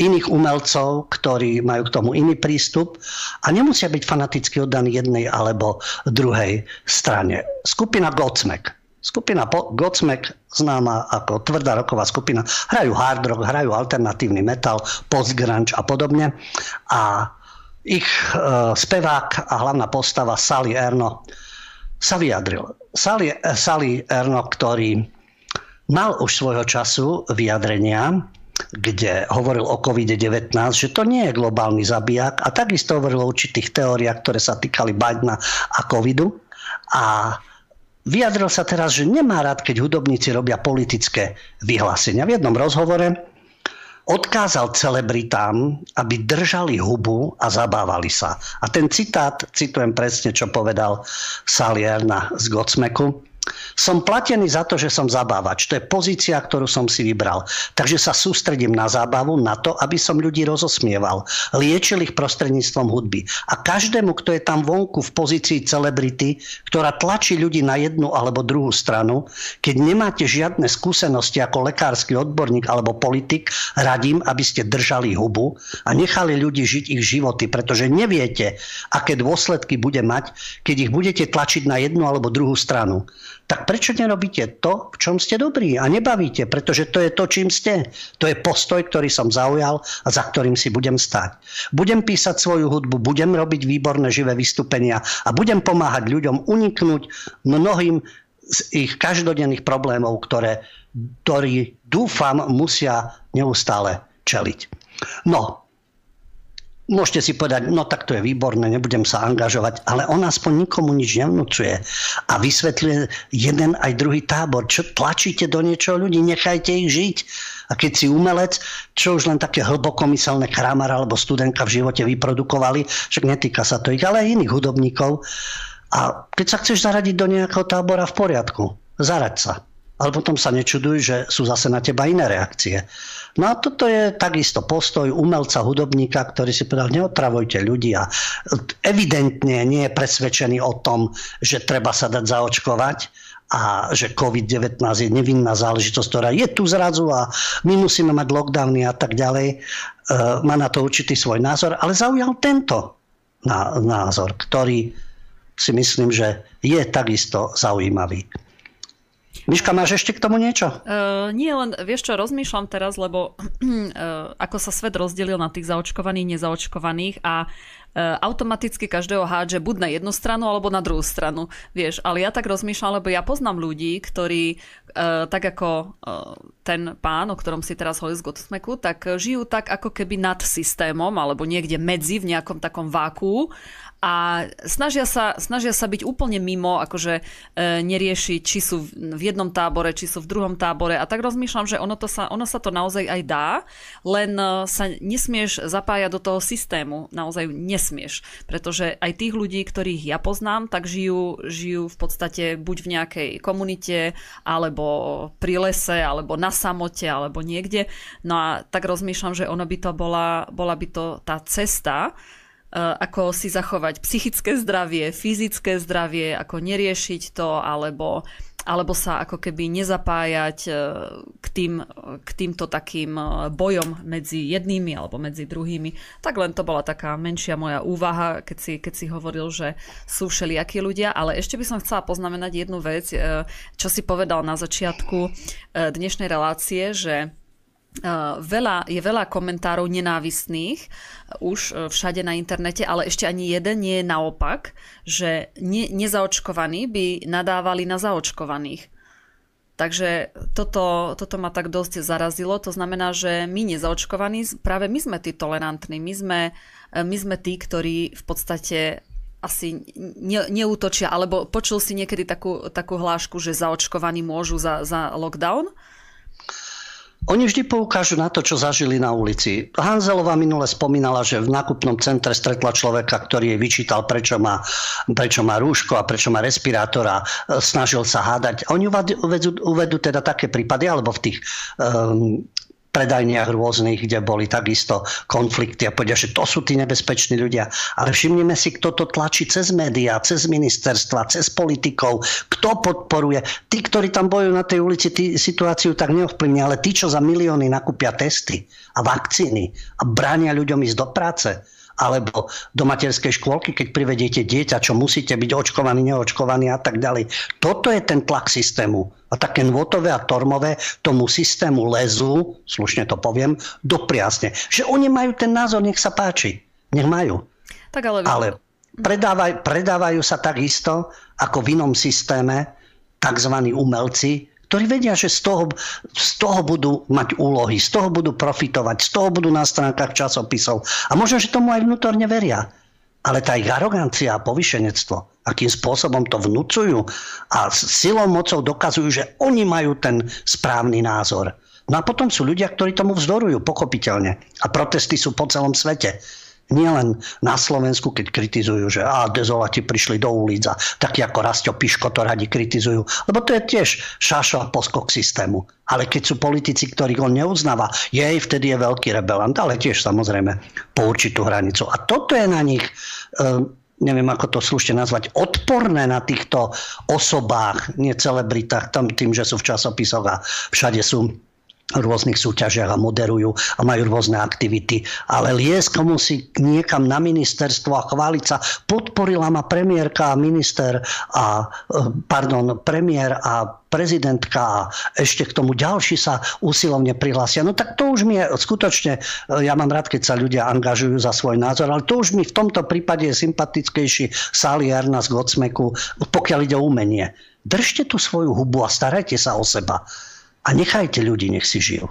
iných umelcov, ktorí majú k tomu iný prístup a nemusia byť fanaticky oddaní jednej alebo druhej strane. Skupina Godsmack. Skupina Godsmack, známa ako tvrdá roková skupina, hrajú hard rock, hrajú alternatívny metal, post-grunge a podobne. A ich uh, spevák a hlavná postava Sally Erno sa vyjadril. Sally, Sally Erno, ktorý mal už svojho času vyjadrenia, kde hovoril o COVID-19, že to nie je globálny zabijak a takisto hovoril o určitých teóriách, ktoré sa týkali Bidena a covidu. A vyjadril sa teraz, že nemá rád, keď hudobníci robia politické vyhlásenia. V jednom rozhovore odkázal celebritám, aby držali hubu a zabávali sa. A ten citát, citujem presne, čo povedal Salierna z Godsmeku, som platený za to, že som zabávač. To je pozícia, ktorú som si vybral. Takže sa sústredím na zábavu, na to, aby som ľudí rozosmieval. Liečil ich prostredníctvom hudby. A každému, kto je tam vonku v pozícii celebrity, ktorá tlačí ľudí na jednu alebo druhú stranu, keď nemáte žiadne skúsenosti ako lekársky odborník alebo politik, radím, aby ste držali hubu a nechali ľudí žiť ich životy, pretože neviete, aké dôsledky bude mať, keď ich budete tlačiť na jednu alebo druhú stranu tak prečo nerobíte to, v čom ste dobrí a nebavíte, pretože to je to, čím ste. To je postoj, ktorý som zaujal a za ktorým si budem stať. Budem písať svoju hudbu, budem robiť výborné živé vystúpenia a budem pomáhať ľuďom uniknúť mnohým z ich každodenných problémov, ktoré, ktorí dúfam musia neustále čeliť. No, Môžete si povedať, no tak to je výborné, nebudem sa angažovať, ale on aspoň nikomu nič nevnúcuje a vysvetľuje jeden aj druhý tábor. Čo tlačíte do niečoho ľudí, nechajte ich žiť. A keď si umelec, čo už len také hlbokomyselné kramar alebo studentka v živote vyprodukovali, však netýka sa to ich, ale aj iných hudobníkov. A keď sa chceš zaradiť do nejakého tábora v poriadku, zaraď sa. Ale potom sa nečuduj, že sú zase na teba iné reakcie. No a toto je takisto postoj umelca, hudobníka, ktorý si povedal, neotravujte ľudí a evidentne nie je presvedčený o tom, že treba sa dať zaočkovať a že COVID-19 je nevinná záležitosť, ktorá je tu zrazu a my musíme mať lockdowny a tak ďalej. E, má na to určitý svoj názor, ale zaujal tento názor, ktorý si myslím, že je takisto zaujímavý. Miška, máš ešte k tomu niečo? Uh, nie, len vieš čo, rozmýšľam teraz, lebo uh, ako sa svet rozdelil na tých zaočkovaných, nezaočkovaných a uh, automaticky každého hádže buď na jednu stranu alebo na druhú stranu. Vieš, ale ja tak rozmýšľam, lebo ja poznám ľudí, ktorí uh, tak ako uh, ten pán, o ktorom si teraz hovorí z Gottesmeku, tak žijú tak ako keby nad systémom alebo niekde medzi v nejakom takom váku a snažia sa, snažia sa byť úplne mimo, akože e, neriešiť, či sú v jednom tábore, či sú v druhom tábore. A tak rozmýšľam, že ono, to sa, ono sa to naozaj aj dá, len e, sa nesmieš zapájať do toho systému, naozaj nesmieš, pretože aj tých ľudí, ktorých ja poznám, tak žijú, žijú v podstate buď v nejakej komunite, alebo pri lese, alebo na samote, alebo niekde, no a tak rozmýšľam, že ono by to bola, bola by to tá cesta, ako si zachovať psychické zdravie, fyzické zdravie, ako neriešiť to, alebo, alebo sa ako keby nezapájať e, k, tým, k týmto takým e, bojom medzi jednými alebo medzi druhými. Tak len to bola taká menšia moja úvaha, keď si, keď si hovoril, že sú všelijakí ľudia, ale ešte by som chcela poznamenať jednu vec, čo si povedal na začiatku dnešnej relácie, že veľa, je veľa komentárov nenávistných už e, všade na internete, ale ešte ani jeden nie je naopak, že ne, nezaočkovaní by nadávali na zaočkovaných. Takže toto, toto ma tak dosť zarazilo. To znamená, že my nezaočkovaní, práve my sme tí tolerantní. My sme, e, my sme tí, ktorí v podstate asi ne, neútočia, alebo počul si niekedy takú, takú hlášku, že zaočkovaní môžu za, za lockdown? Oni vždy poukážu na to, čo zažili na ulici. Hanzelová minule spomínala, že v nákupnom centre stretla človeka, ktorý jej vyčítal, prečo má, prečo má rúško a prečo má respirátor a e, snažil sa hádať. Oni uvedú, uvedú teda také prípady, alebo v tých um, predajniach rôznych, kde boli takisto konflikty a povedia, že to sú tí nebezpeční ľudia. Ale všimnime si, kto to tlačí cez médiá, cez ministerstva, cez politikov, kto podporuje. Tí, ktorí tam bojujú na tej ulici, tí situáciu tak neovplyvnia, ale tí, čo za milióny nakúpia testy a vakcíny a bránia ľuďom ísť do práce, alebo do materskej škôlky, keď privediete dieťa, čo musíte byť očkovaný, neočkovaný a tak ďalej. Toto je ten tlak systému. A také nvotové a tormové tomu systému lezú, slušne to poviem, do priasne. Že oni majú ten názor, nech sa páči. Nech majú. Tak ale... ale predávaj, predávajú sa takisto ako v inom systéme tzv. umelci, ktorí vedia, že z toho, z toho budú mať úlohy, z toho budú profitovať, z toho budú na stránkach časopisov. A možno, že tomu aj vnútorne veria. Ale tá ich arogancia a povyšenectvo, akým spôsobom to vnúcujú a silou mocou dokazujú, že oni majú ten správny názor. No a potom sú ľudia, ktorí tomu vzdorujú, pochopiteľne. A protesty sú po celom svete. Nielen na Slovensku, keď kritizujú, že a dezolati prišli do ulic a takí ako Rastio Piško to radi kritizujú. Lebo to je tiež šašo a poskok systému. Ale keď sú politici, ktorých on neuznáva, jej vtedy je veľký rebelant, ale tiež samozrejme po určitú hranicu. A toto je na nich, e, neviem ako to slušne nazvať, odporné na týchto osobách, nie celebritách, tam tým, že sú v časopisoch a všade sú rôznych súťažiach a moderujú a majú rôzne aktivity. Ale liesť komu si niekam na ministerstvo a chváliť sa, podporila ma premiérka a minister a, e, pardon, premiér a prezidentka a ešte k tomu ďalší sa usilovne prihlásia. No tak to už mi je skutočne, e, ja mám rád, keď sa ľudia angažujú za svoj názor, ale to už mi v tomto prípade je sympatickejší Sali Arna z Godsmeku, pokiaľ ide o umenie. Držte tú svoju hubu a starajte sa o seba a nechajte ľudí, nech si žijú.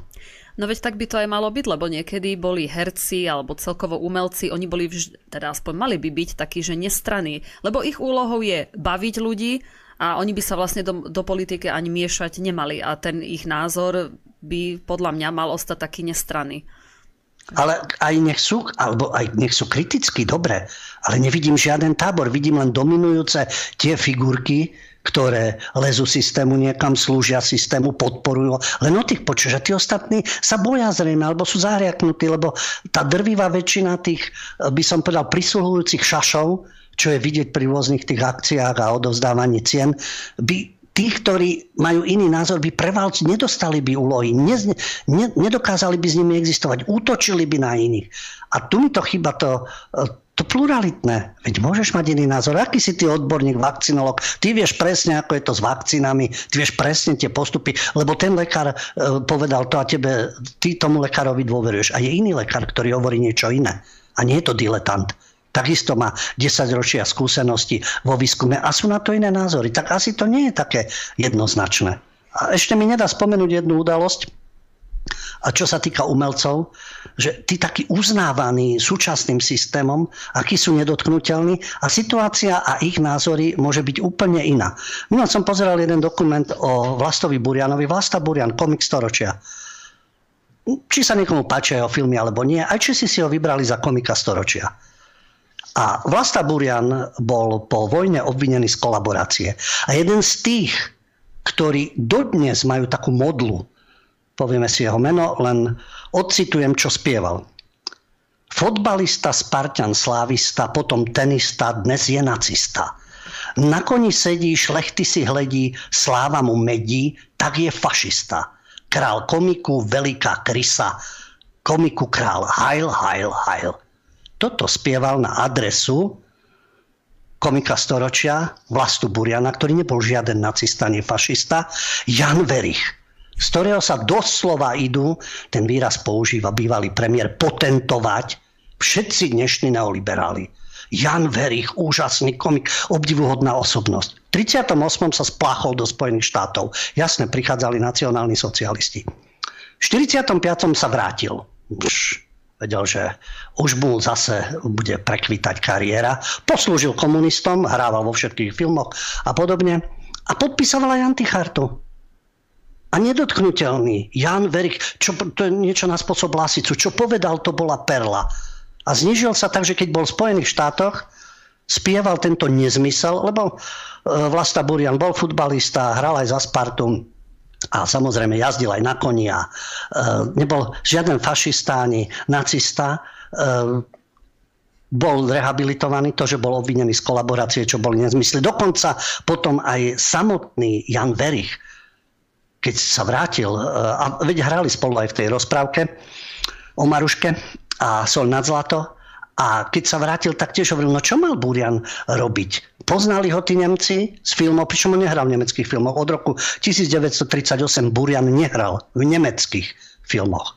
No veď tak by to aj malo byť, lebo niekedy boli herci alebo celkovo umelci, oni boli vždy, teda aspoň mali by byť takí, že nestraní. Lebo ich úlohou je baviť ľudí a oni by sa vlastne do, do politiky ani miešať nemali a ten ich názor by podľa mňa mal ostať taký nestranný. Ale aj nech sú, alebo aj nech sú kriticky, dobre, ale nevidím žiaden tábor, vidím len dominujúce tie figurky, ktoré lezú systému niekam, slúžia systému, podporujú. Len o tých počuješ. A tí ostatní sa boja zrejme, alebo sú zahriaknutí, lebo tá drvivá väčšina tých, by som povedal, prisluhujúcich šašov, čo je vidieť pri rôznych tých akciách a odovzdávaní cien, by tých, ktorí majú iný názor, by prevalci nedostali by úlohy, ne, ne, nedokázali by s nimi existovať, útočili by na iných. A tu mi to chyba to, to pluralitné. Veď môžeš mať iný názor. Aký si ty odborník, vakcinolog? Ty vieš presne, ako je to s vakcínami, ty vieš presne tie postupy, lebo ten lekár e, povedal to a tebe, ty tomu lekárovi dôveruješ. A je iný lekár, ktorý hovorí niečo iné. A nie je to diletant. Takisto má 10 ročia skúsenosti vo výskume a sú na to iné názory. Tak asi to nie je také jednoznačné. A ešte mi nedá spomenúť jednu udalosť, A čo sa týka umelcov, že tí takí uznávaní súčasným systémom, akí sú nedotknutelní a situácia a ich názory môže byť úplne iná. Minul som pozeral jeden dokument o Vlastovi Burianovi. Vlasta Burian, komik storočia. Či sa niekomu páčia jeho filmy alebo nie, aj či si si ho vybrali za komika storočia. A Vlasta Burian bol po vojne obvinený z kolaborácie. A jeden z tých, ktorí dodnes majú takú modlu, povieme si jeho meno, len odcitujem, čo spieval. Fotbalista, Spartan, slávista, potom tenista, dnes je nacista. Na koni sedí, šlechty si hledí, sláva mu medí, tak je fašista. Král komiku, veľká krysa, komiku král, hajl, hajl, hajl. Toto spieval na adresu komika storočia Vlastu Buriana, ktorý nebol žiaden nacista ani fašista, Jan Verich, z ktorého sa doslova idú, ten výraz používa bývalý premiér, potentovať všetci dnešní neoliberáli. Jan Verich, úžasný komik, obdivuhodná osobnosť. V 38. sa spláchol do Spojených štátov. Jasne, prichádzali nacionálni socialisti. V 45. sa vrátil. Už vedel, že už mu zase bude prekvitať kariéra. Poslúžil komunistom, hrával vo všetkých filmoch a podobne. A podpisoval aj antichartu. A nedotknutelný Jan Verik, čo, to je niečo na spôsob Lasicu, čo povedal, to bola perla. A znižil sa tak, že keď bol v Spojených štátoch, spieval tento nezmysel, lebo e, Vlasta Burian bol futbalista, hral aj za Spartu, a samozrejme jazdil aj na koni a e, nebol žiaden fašista ani nacista. E, bol rehabilitovaný, to, že bol obvinený z kolaborácie, čo boli nezmysly. Dokonca potom aj samotný Jan Verich, keď sa vrátil, e, a veď hrali spolu aj v tej rozprávke o Maruške a Sol nad zlato, a keď sa vrátil, tak tiež hovoril, no čo mal Burian robiť? Poznali ho tí Nemci z filmov, pričom on nehral v nemeckých filmoch. Od roku 1938 Burian nehral v nemeckých filmoch.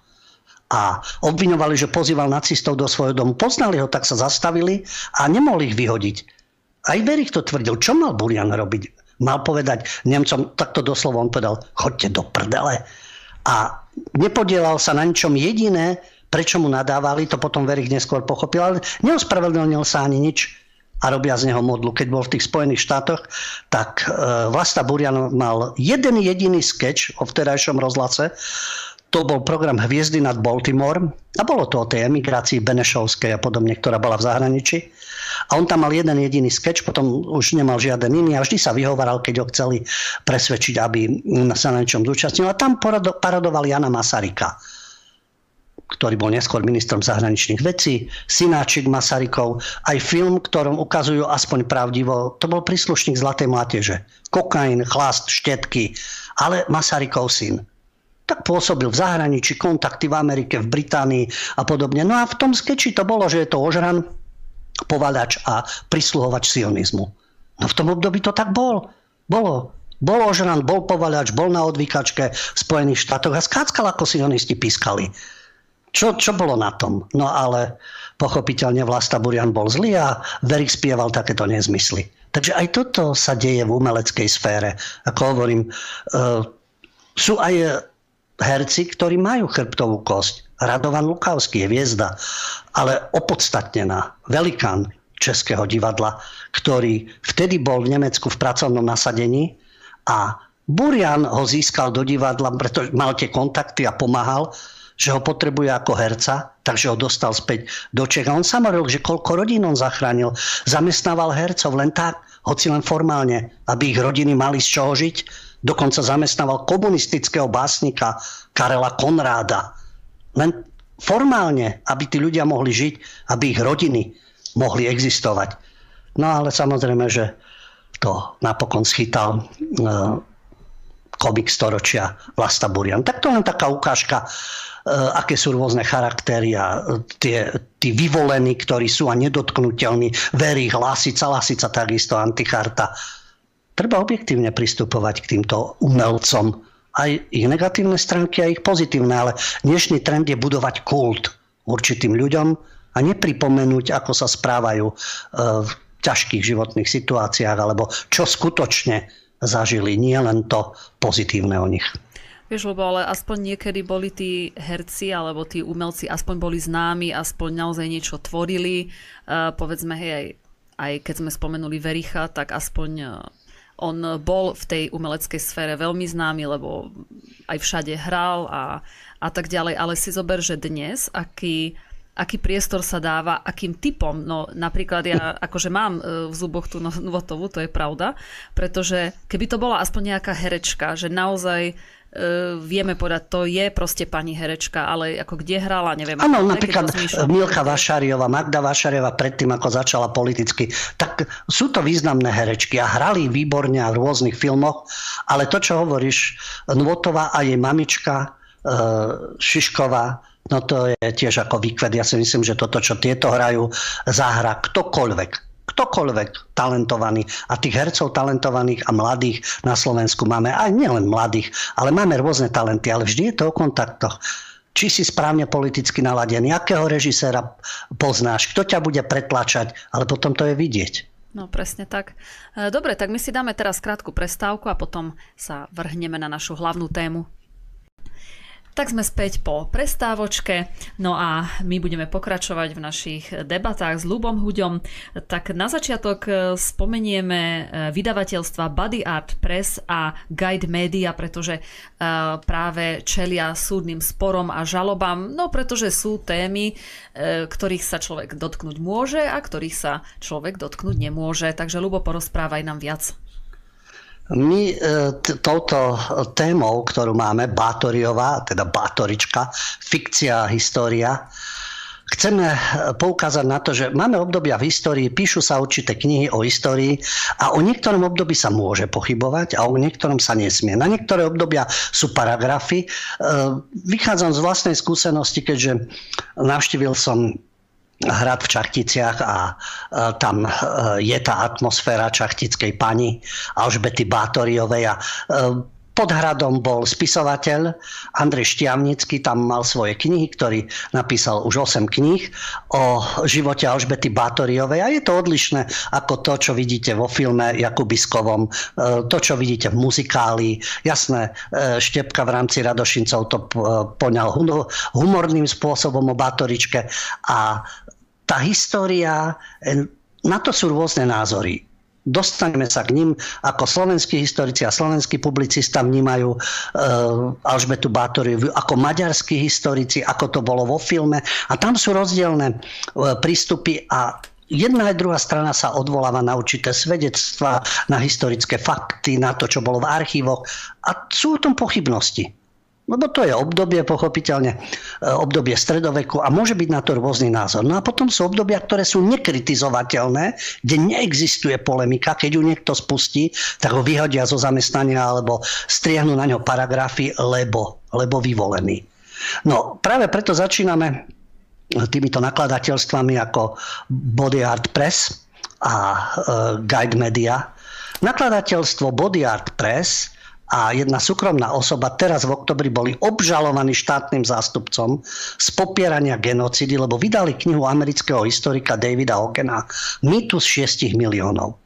A obviňovali, že pozýval nacistov do svojho domu. Poznali ho, tak sa zastavili a nemohli ich vyhodiť. Aj Verich to tvrdil. Čo mal Burian robiť? Mal povedať Nemcom, takto doslova on povedal, chodte do prdele. A nepodielal sa na ničom jediné, prečo mu nadávali, to potom Verich neskôr pochopil, ale neospravedlnil sa ani nič a robia z neho modlu. Keď bol v tých Spojených štátoch, tak e, Vlasta Burian mal jeden jediný sketch o vtedajšom rozhlase. To bol program Hviezdy nad Baltimore a bolo to o tej emigrácii Benešovskej a podobne, ktorá bola v zahraničí. A on tam mal jeden jediný sketch, potom už nemal žiaden iný a vždy sa vyhovaral, keď ho chceli presvedčiť, aby sa na niečom zúčastnil. A tam paradoval Jana Masarika ktorý bol neskôr ministrom zahraničných vecí, synáčik Masarykov, aj film, ktorom ukazujú aspoň pravdivo, to bol príslušník Zlatej mláteže. Kokain, chlast, štetky, ale Masarykov syn. Tak pôsobil v zahraničí, kontakty v Amerike, v Británii a podobne. No a v tom skeči to bolo, že je to ožran, povalač a prisluhovač sionizmu. No v tom období to tak bol. Bolo. Bol ožran, bol povalač, bol na odvykačke v Spojených štátoch a skáckal, ako sionisti pískali. Čo, čo bolo na tom? No ale pochopiteľne Vlasta Burian bol zlý a Verich spieval takéto nezmysly. Takže aj toto sa deje v umeleckej sfére. Ako hovorím, e, sú aj herci, ktorí majú chrbtovú kosť. Radovan Lukavský je hviezda, ale opodstatnená, velikán českého divadla, ktorý vtedy bol v Nemecku v pracovnom nasadení a Burian ho získal do divadla, pretože mal tie kontakty a pomáhal že ho potrebuje ako herca, takže ho dostal späť do Čech. A on sám hovoril, že koľko rodín on zachránil. Zamestnával hercov len tak, hoci len formálne, aby ich rodiny mali z čoho žiť. Dokonca zamestnával komunistického básnika Karela Konráda. Len formálne, aby tí ľudia mohli žiť, aby ich rodiny mohli existovať. No ale samozrejme, že to napokon schytal uh, komik storočia Vlasta Burian. Tak to len taká ukážka E, aké sú rôzne charaktery a tie, tí vyvolení, ktorí sú a nedotknutelní, verí, Lasica, Lasica takisto, Anticharta. Treba objektívne pristupovať k týmto umelcom. Aj ich negatívne stránky, aj ich pozitívne, ale dnešný trend je budovať kult určitým ľuďom a nepripomenúť, ako sa správajú e, v ťažkých životných situáciách, alebo čo skutočne zažili, nie len to pozitívne o nich. Vieš, lebo ale aspoň niekedy boli tí herci alebo tí umelci aspoň boli známi, aspoň naozaj niečo tvorili. Uh, povedzme, hej, aj, aj keď sme spomenuli Vericha, tak aspoň uh, on bol v tej umeleckej sfére veľmi známy, lebo aj všade hral a, a tak ďalej. Ale si zober, že dnes, aký aký priestor sa dáva, akým typom. No napríklad ja akože mám e, v zuboch tú no, Novotovu, to je pravda, pretože keby to bola aspoň nejaká herečka, že naozaj vieme povedať, to je proste pani herečka, ale ako kde hrala, neviem. Áno, napríklad Milka Vašariova, Magda Vašariova predtým, ako začala politicky, tak sú to významné herečky a hrali výborne v rôznych filmoch, ale to, čo hovoríš, Nvotová a jej mamička uh, Šišková, no to je tiež ako výkvet. Ja si myslím, že toto, čo tieto hrajú, zahra ktokoľvek ktokoľvek talentovaný. A tých hercov talentovaných a mladých na Slovensku máme aj nielen mladých, ale máme rôzne talenty, ale vždy je to o kontaktoch či si správne politicky naladený, akého režiséra poznáš, kto ťa bude pretlačať, ale potom to je vidieť. No presne tak. E, dobre, tak my si dáme teraz krátku prestávku a potom sa vrhneme na našu hlavnú tému. Tak sme späť po prestávočke, no a my budeme pokračovať v našich debatách s Lubom Huďom. Tak na začiatok e, spomenieme e, vydavateľstva Body Art Press a Guide Media, pretože e, práve čelia súdnym sporom a žalobám, no pretože sú témy, ktorých sa človek dotknúť môže a ktorých sa človek dotknúť nemôže. Takže Lubo, porozprávaj nám viac. My e, touto témou, ktorú máme, Bátoriová, teda Bátorička, fikcia a história, chceme e, poukázať na to, že máme obdobia v histórii, píšu sa určité knihy o histórii a o niektorom období sa môže pochybovať a o niektorom sa nesmie. Na niektoré obdobia sú paragrafy. E, vychádzam z vlastnej skúsenosti, keďže navštívil som hrad v Čachticiach a tam e, je tá atmosféra čachtickej pani Alžbety Bátoriovej a e, pod hradom bol spisovateľ Andrej Štiavnický, tam mal svoje knihy, ktorý napísal už 8 kníh o živote Alžbety Bátoriovej a je to odlišné ako to, čo vidíte vo filme Jakubiskovom, e, to, čo vidíte v muzikáli. Jasné, Štepka v rámci Radošincov to poňal humorným spôsobom o Bátoričke a tá história, e, na to sú rôzne názory. Dostaneme sa k ním, ako slovenskí historici a slovenskí publicista vnímajú e, Alžbetu Bátoriu ako maďarskí historici, ako to bolo vo filme. A tam sú rozdielne e, prístupy a jedna aj druhá strana sa odvoláva na určité svedectva, na historické fakty, na to, čo bolo v archívoch. A sú o tom pochybnosti. Lebo to je obdobie, pochopiteľne, e, obdobie stredoveku a môže byť na to rôzny názor. No a potom sú obdobia, ktoré sú nekritizovateľné, kde neexistuje polemika. Keď ju niekto spustí, tak ho vyhodia zo zamestnania alebo striahnu na ňo paragrafy, lebo, lebo vyvolený. No práve preto začíname týmito nakladateľstvami ako Body Art Press a e, Guide Media. Nakladateľstvo Body Art Press a jedna súkromná osoba teraz v oktobri boli obžalovaní štátnym zástupcom z popierania genocidy, lebo vydali knihu amerického historika Davida Ogena Mýtus 6 miliónov.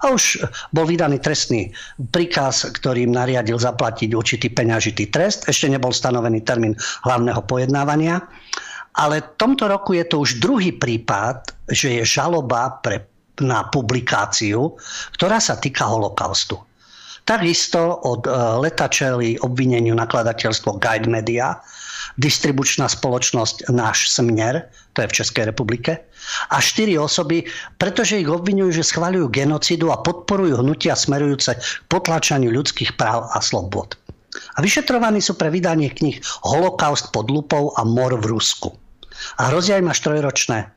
A už bol vydaný trestný príkaz, ktorý im nariadil zaplatiť určitý peňažitý trest. Ešte nebol stanovený termín hlavného pojednávania. Ale v tomto roku je to už druhý prípad, že je žaloba pre, na publikáciu, ktorá sa týka holokaustu. Takisto od e, leta čeli obvineniu nakladateľstvo Guide Media, distribučná spoločnosť Náš Smer, to je v Českej republike, a štyri osoby, pretože ich obvinujú, že schvaľujú genocidu a podporujú hnutia smerujúce k potlačaniu ľudských práv a slobod. A vyšetrovaní sú pre vydanie knih Holokaust pod lupou a Mor v Rusku. A hrozia im až trojročné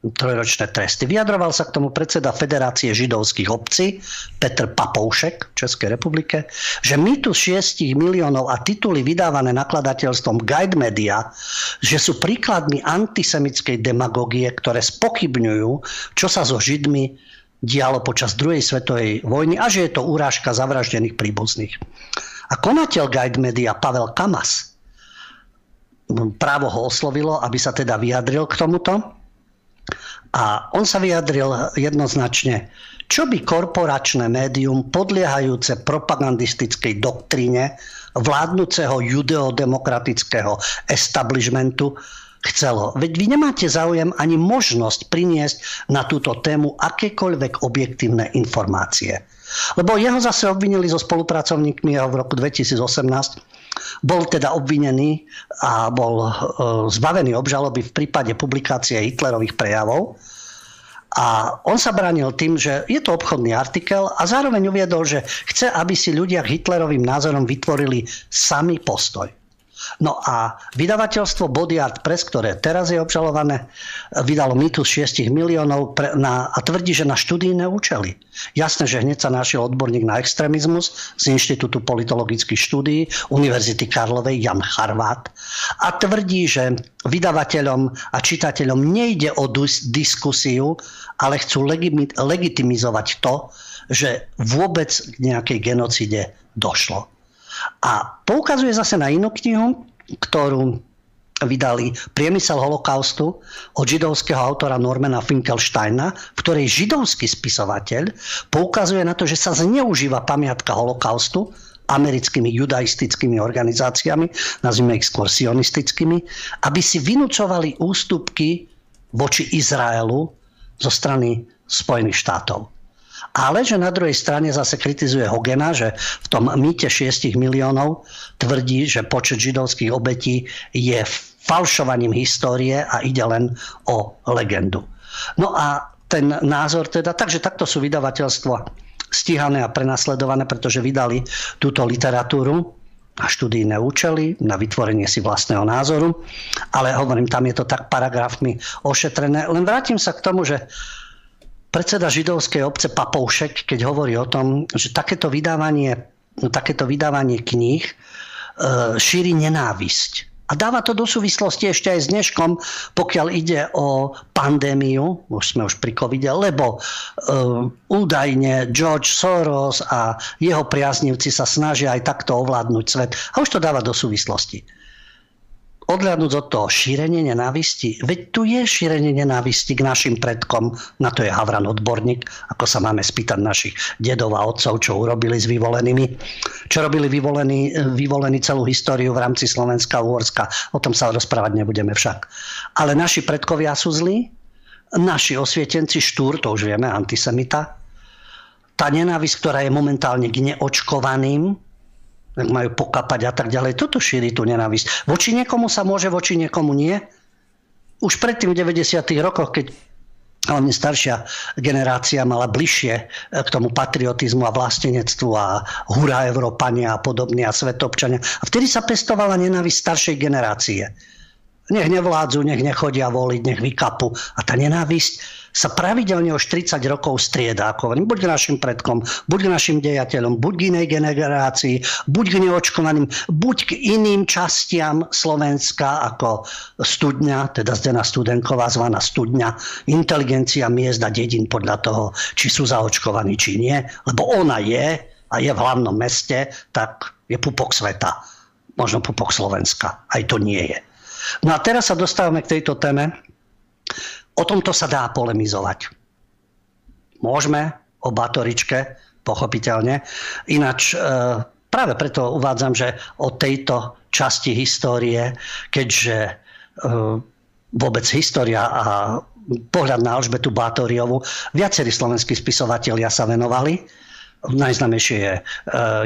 trojročné tresty. Vyjadroval sa k tomu predseda Federácie židovských obcí Petr Papoušek v Českej republike, že mýtus 6 miliónov a tituly vydávané nakladateľstvom Guide Media, že sú príkladmi antisemickej demagogie, ktoré spochybňujú, čo sa so Židmi dialo počas druhej svetovej vojny a že je to urážka zavraždených príbuzných. A konateľ Guide Media Pavel Kamas právo ho oslovilo, aby sa teda vyjadril k tomuto a on sa vyjadril jednoznačne, čo by korporačné médium podliehajúce propagandistickej doktríne vládnuceho judeodemokratického establishmentu chcelo. Veď vy nemáte záujem ani možnosť priniesť na túto tému akékoľvek objektívne informácie. Lebo jeho zase obvinili so spolupracovníkmi v roku 2018 bol teda obvinený a bol e, zbavený obžaloby v prípade publikácie Hitlerových prejavov. A on sa bránil tým, že je to obchodný artikel a zároveň uviedol, že chce, aby si ľudia k Hitlerovým názorom vytvorili sami postoj. No a vydavateľstvo Body Art Press, ktoré teraz je obžalované, vydalo mýtus 6 miliónov pre, na, a tvrdí, že na študijné účely. Jasné, že hneď sa našiel odborník na extrémizmus z Inštitútu politologických štúdií Univerzity Karlovej Jan Harvát a tvrdí, že vydavateľom a čitateľom nejde o diskusiu, ale chcú legitimizovať to, že vôbec k nejakej genocide došlo. A poukazuje zase na inú knihu, ktorú vydali Priemysel holokaustu od židovského autora Normana Finkelsteina, v ktorej židovský spisovateľ poukazuje na to, že sa zneužíva pamiatka holokaustu americkými judaistickými organizáciami, nazvime ich skôr sionistickými, aby si vynúcovali ústupky voči Izraelu zo strany Spojených štátov ale že na druhej strane zase kritizuje Hogena, že v tom mýte 6 miliónov tvrdí, že počet židovských obetí je falšovaním histórie a ide len o legendu. No a ten názor teda, takže takto sú vydavateľstva stíhané a prenasledované, pretože vydali túto literatúru na študijné účely, na vytvorenie si vlastného názoru. Ale hovorím, tam je to tak paragrafmi ošetrené. Len vrátim sa k tomu, že predseda židovskej obce Papoušek, keď hovorí o tom, že takéto vydávanie, takéto vydávanie kníh e, šíri nenávisť. A dáva to do súvislosti ešte aj s dneškom, pokiaľ ide o pandémiu, už sme už pri covide, lebo e, údajne George Soros a jeho priaznivci sa snažia aj takto ovládnuť svet. A už to dáva do súvislosti odhľadnúť od toho šírenie nenávisti, veď tu je šírenie nenávisti k našim predkom, na to je Havran odborník, ako sa máme spýtať našich dedov a otcov, čo urobili s vyvolenými, čo robili vyvolení, vyvolení celú históriu v rámci Slovenska a Uhorska. O tom sa rozprávať nebudeme však. Ale naši predkovia sú zlí, naši osvietenci štúr, to už vieme, antisemita, tá nenávisť, ktorá je momentálne k neočkovaným, majú pokapať a tak ďalej. Toto šíri tú nenávisť. Voči niekomu sa môže, voči niekomu nie. Už predtým v 90. rokoch, keď hlavne staršia generácia mala bližšie e, k tomu patriotizmu a vlastenectvu a hurá Európania a podobne a svetobčania. A vtedy sa pestovala nenávisť staršej generácie. Nech nevládzu, nech nechodia voliť, nech vykapu. A tá nenávisť sa pravidelne už 30 rokov strieda. Ako hovorím, buď našim predkom, buď našim dejateľom, buď k inej generácii, buď k neočkovaným, buď k iným častiam Slovenska ako studňa, teda Zdena Studenková zvaná studňa, inteligencia miest a dedín podľa toho, či sú zaočkovaní, či nie. Lebo ona je a je v hlavnom meste, tak je pupok sveta. Možno pupok Slovenska. Aj to nie je. No a teraz sa dostávame k tejto téme, O tomto sa dá polemizovať. Môžeme o Batoričke, pochopiteľne. Ináč e, práve preto uvádzam, že o tejto časti histórie, keďže e, vôbec história a pohľad na Alžbetu Bátoriovu, viacerí slovenskí spisovatelia sa venovali Najznamejšie je e,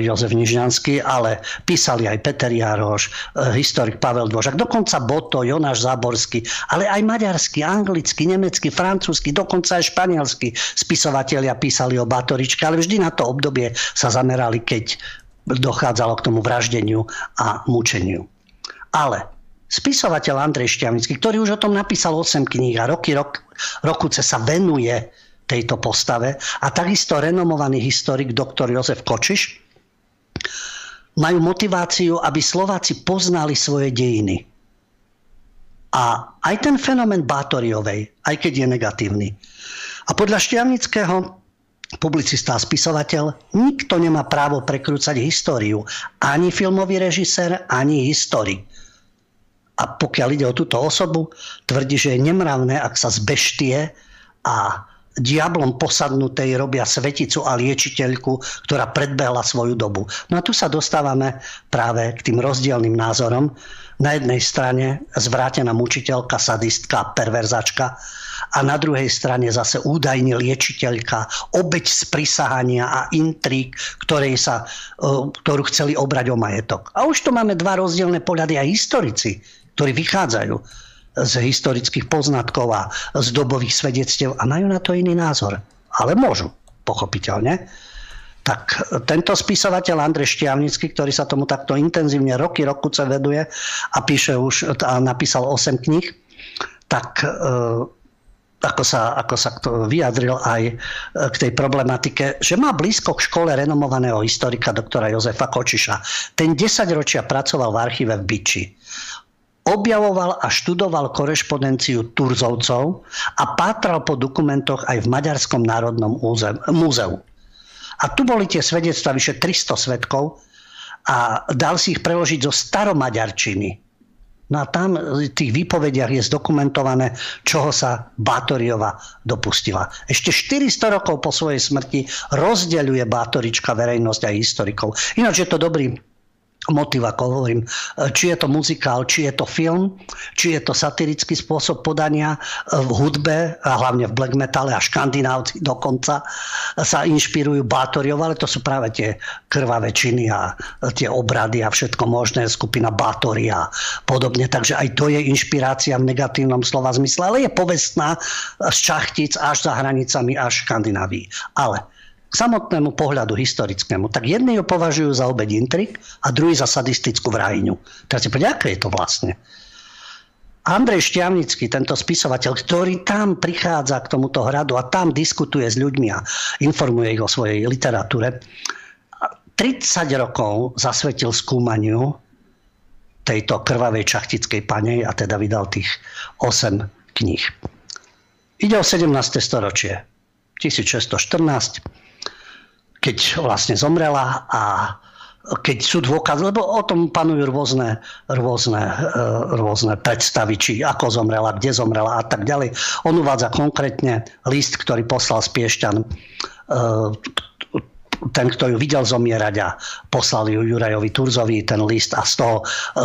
Jozef Nižňanský, ale písali aj Peter Jaroš, e, historik Pavel Dvořák, dokonca Boto, Jonáš Záborský, ale aj maďarský, anglický, nemecký, francúzsky, dokonca aj španielský spisovatelia písali o Batoričke, ale vždy na to obdobie sa zamerali, keď dochádzalo k tomu vraždeniu a mučeniu. Ale spisovateľ Andrej Šťavnický, ktorý už o tom napísal 8 kníh a roky, rok, rokuce sa venuje tejto postave a takisto renomovaný historik doktor Jozef Kočiš majú motiváciu, aby Slováci poznali svoje dejiny. A aj ten fenomén Bátoriovej, aj keď je negatívny. A podľa Šťavnického publicista a spisovateľ, nikto nemá právo prekrúcať históriu. Ani filmový režisér, ani historik. A pokiaľ ide o túto osobu, tvrdí, že je nemravné, ak sa zbeštie a diablom posadnutej robia sveticu a liečiteľku, ktorá predbehla svoju dobu. No a tu sa dostávame práve k tým rozdielným názorom. Na jednej strane zvrátená mučiteľka, sadistka, perverzačka a na druhej strane zase údajne liečiteľka, obeď prisahania a intrík, ktorej sa, e, ktorú chceli obrať o majetok. A už tu máme dva rozdielne pohľady aj historici, ktorí vychádzajú z historických poznatkov a z dobových svedectiev a majú na to iný názor. Ale môžu, pochopiteľne. Tak tento spisovateľ Andrej Štiavnický, ktorý sa tomu takto intenzívne roky, rokuce veduje a píše už a napísal 8 kníh, tak e, ako sa, ako sa to vyjadril aj e, k tej problematike, že má blízko k škole renomovaného historika doktora Jozefa Kočiša. Ten 10 ročia pracoval v archíve v Biči objavoval a študoval korešpondenciu Turzovcov a pátral po dokumentoch aj v Maďarskom národnom múzeu. A tu boli tie svedectva vyše 300 svetkov a dal si ich preložiť zo staromaďarčiny. No a tam v tých výpovediach je zdokumentované, čoho sa Bátoriova dopustila. Ešte 400 rokov po svojej smrti rozdeľuje Bátorička verejnosť aj historikov. Ináč je to dobrý motiv, ako hovorím, e, či je to muzikál, či je to film, či je to satirický spôsob podania e, v hudbe, a hlavne v black metale a škandinávci dokonca sa inšpirujú Bátoriov, ale to sú práve tie krvavé činy a tie obrady a všetko možné, skupina Bátori a podobne. Takže aj to je inšpirácia v negatívnom slova zmysle, ale je povestná z Čachtic až za hranicami až Škandinávii. Ale samotnému pohľadu historickému, tak jedni ju považujú za obeď intrik a druhý za sadistickú vrajňu. Teraz si povedať, aké je to vlastne? Andrej Šťavnický, tento spisovateľ, ktorý tam prichádza k tomuto hradu a tam diskutuje s ľuďmi a informuje ich o svojej literatúre, 30 rokov zasvetil skúmaniu tejto krvavej čachtickej panej a teda vydal tých 8 kníh. Ide o 17. storočie, 1614 keď vlastne zomrela a keď sú dôkazy, lebo o tom panujú rôzne, rôzne, e, rôzne predstavy, či ako zomrela, kde zomrela a tak ďalej. On uvádza konkrétne list, ktorý poslal z Piešťan e, ten, kto ju videl zomierať a poslal ju Jurajovi Turzovi ten list a z toho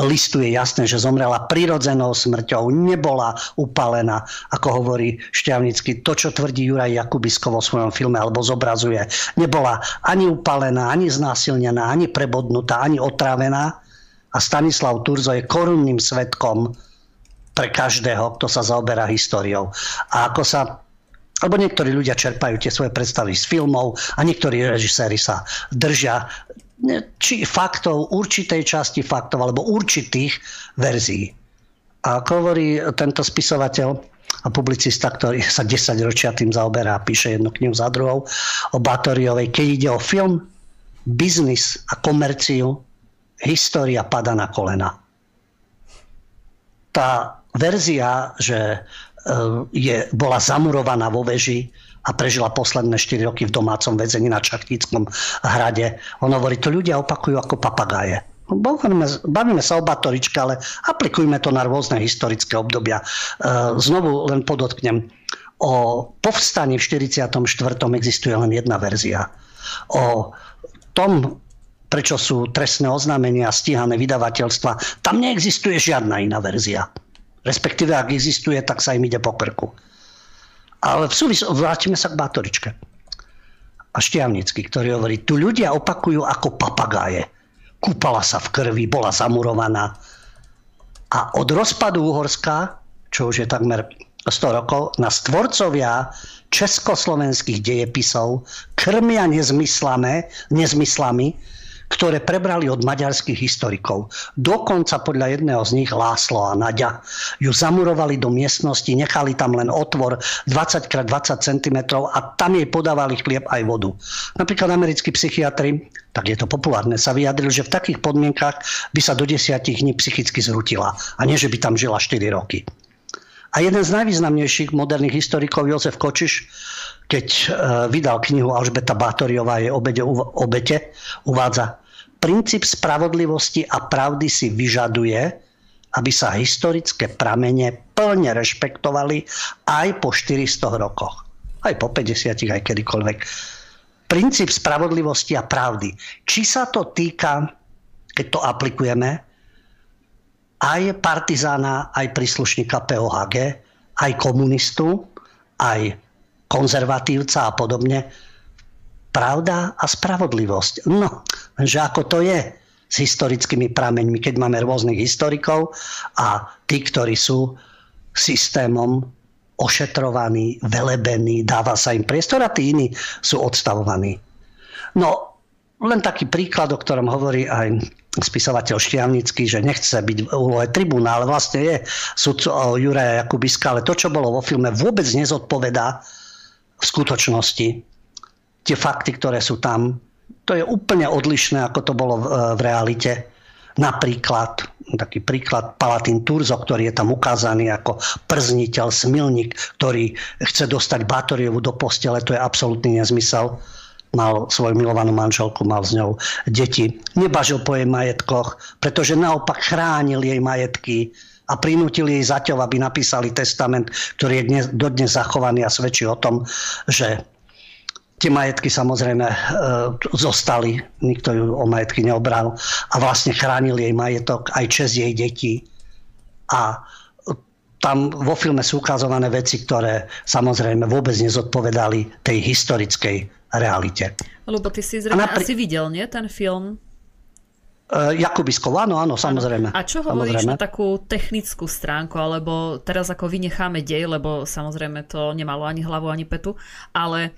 listu je jasné, že zomrela prirodzenou smrťou, nebola upalená, ako hovorí Šťavnický. To, čo tvrdí Juraj Jakubisko vo svojom filme alebo zobrazuje, nebola ani upalená, ani znásilnená, ani prebodnutá, ani otrávená. A Stanislav Turzo je korunným svetkom pre každého, kto sa zaoberá históriou. A ako sa lebo niektorí ľudia čerpajú tie svoje predstavy z filmov a niektorí režiséri sa držia či faktov, určitej časti faktov alebo určitých verzií. A ako hovorí tento spisovateľ a publicista, ktorý sa 10 ročia tým zaoberá a píše jednu knihu za druhou o Batoriovej, keď ide o film, biznis a komerciu, história pada na kolena. Tá verzia, že je, bola zamurovaná vo veži a prežila posledné 4 roky v domácom väzení na Čachtickom hrade. On hovorí, to ľudia opakujú ako papagáje. Bavíme, bavíme sa o Batoričke, ale aplikujme to na rôzne historické obdobia. E, znovu len podotknem, o povstaní v 44. existuje len jedna verzia. O tom, prečo sú trestné oznámenia stíhané vydavateľstva, tam neexistuje žiadna iná verzia. Respektíve, ak existuje, tak sa im ide po krku. Ale v súvis... vrátime sa k Bátoričke. A Štiavnický, ktorý hovorí, tu ľudia opakujú ako papagáje. Kúpala sa v krvi, bola zamurovaná. A od rozpadu Uhorska, čo už je takmer 100 rokov, na stvorcovia československých dejepisov krmia nezmyslami, nezmyslami ktoré prebrali od maďarských historikov. Dokonca podľa jedného z nich Láslo a Naďa ju zamurovali do miestnosti, nechali tam len otvor 20 x 20 cm a tam jej podávali chlieb aj vodu. Napríklad americkí psychiatri, tak je to populárne, sa vyjadrili, že v takých podmienkach by sa do desiatich dní psychicky zrutila a nie, že by tam žila 4 roky. A jeden z najvýznamnejších moderných historikov, Jozef Kočiš, keď e, vydal knihu Alžbeta Bátoriová je obete, obete, uvádza Princíp spravodlivosti a pravdy si vyžaduje, aby sa historické pramene plne rešpektovali aj po 400 rokoch. aj po 50, aj kedykoľvek. Princíp spravodlivosti a pravdy. Či sa to týka, keď to aplikujeme, aj partizána, aj príslušníka POHG, aj komunistu, aj konzervatívca a podobne. Pravda a spravodlivosť. No, že ako to je s historickými prameňmi, keď máme rôznych historikov a tí, ktorí sú systémom ošetrovaní, velebení, dáva sa im priestor a tí iní sú odstavovaní. No, len taký príklad, o ktorom hovorí aj spisovateľ Štiavnický, že nechce byť v úlohe tribúna, ale vlastne je sudco Juraja Jakubiska, ale to, čo bolo vo filme, vôbec nezodpovedá v skutočnosti. Tie fakty, ktoré sú tam, to je úplne odlišné, ako to bolo v, v realite. Napríklad, taký príklad, Palatín Turzo, ktorý je tam ukázaný ako przniteľ, smilník, ktorý chce dostať Bátoriovu do postele, to je absolútny nezmysel mal svoju milovanú manželku, mal s ňou deti. Nebažil po jej majetkoch, pretože naopak chránil jej majetky a prinútil jej zaťov, aby napísali testament, ktorý je dnes, dodnes zachovaný a svedčí o tom, že Tie majetky samozrejme e, zostali, nikto ju o majetky neobral a vlastne chránil jej majetok, aj čes jej detí. A tam vo filme sú ukazované veci, ktoré samozrejme vôbec nezodpovedali tej historickej realite. Lebo ty si zrejme napri- asi videl, nie, ten film? Uh, Jakubiskov, áno, áno, samozrejme. A čo hovoríš samozrejme. na takú technickú stránku, alebo teraz ako vynecháme dej, lebo samozrejme to nemalo ani hlavu, ani petu, ale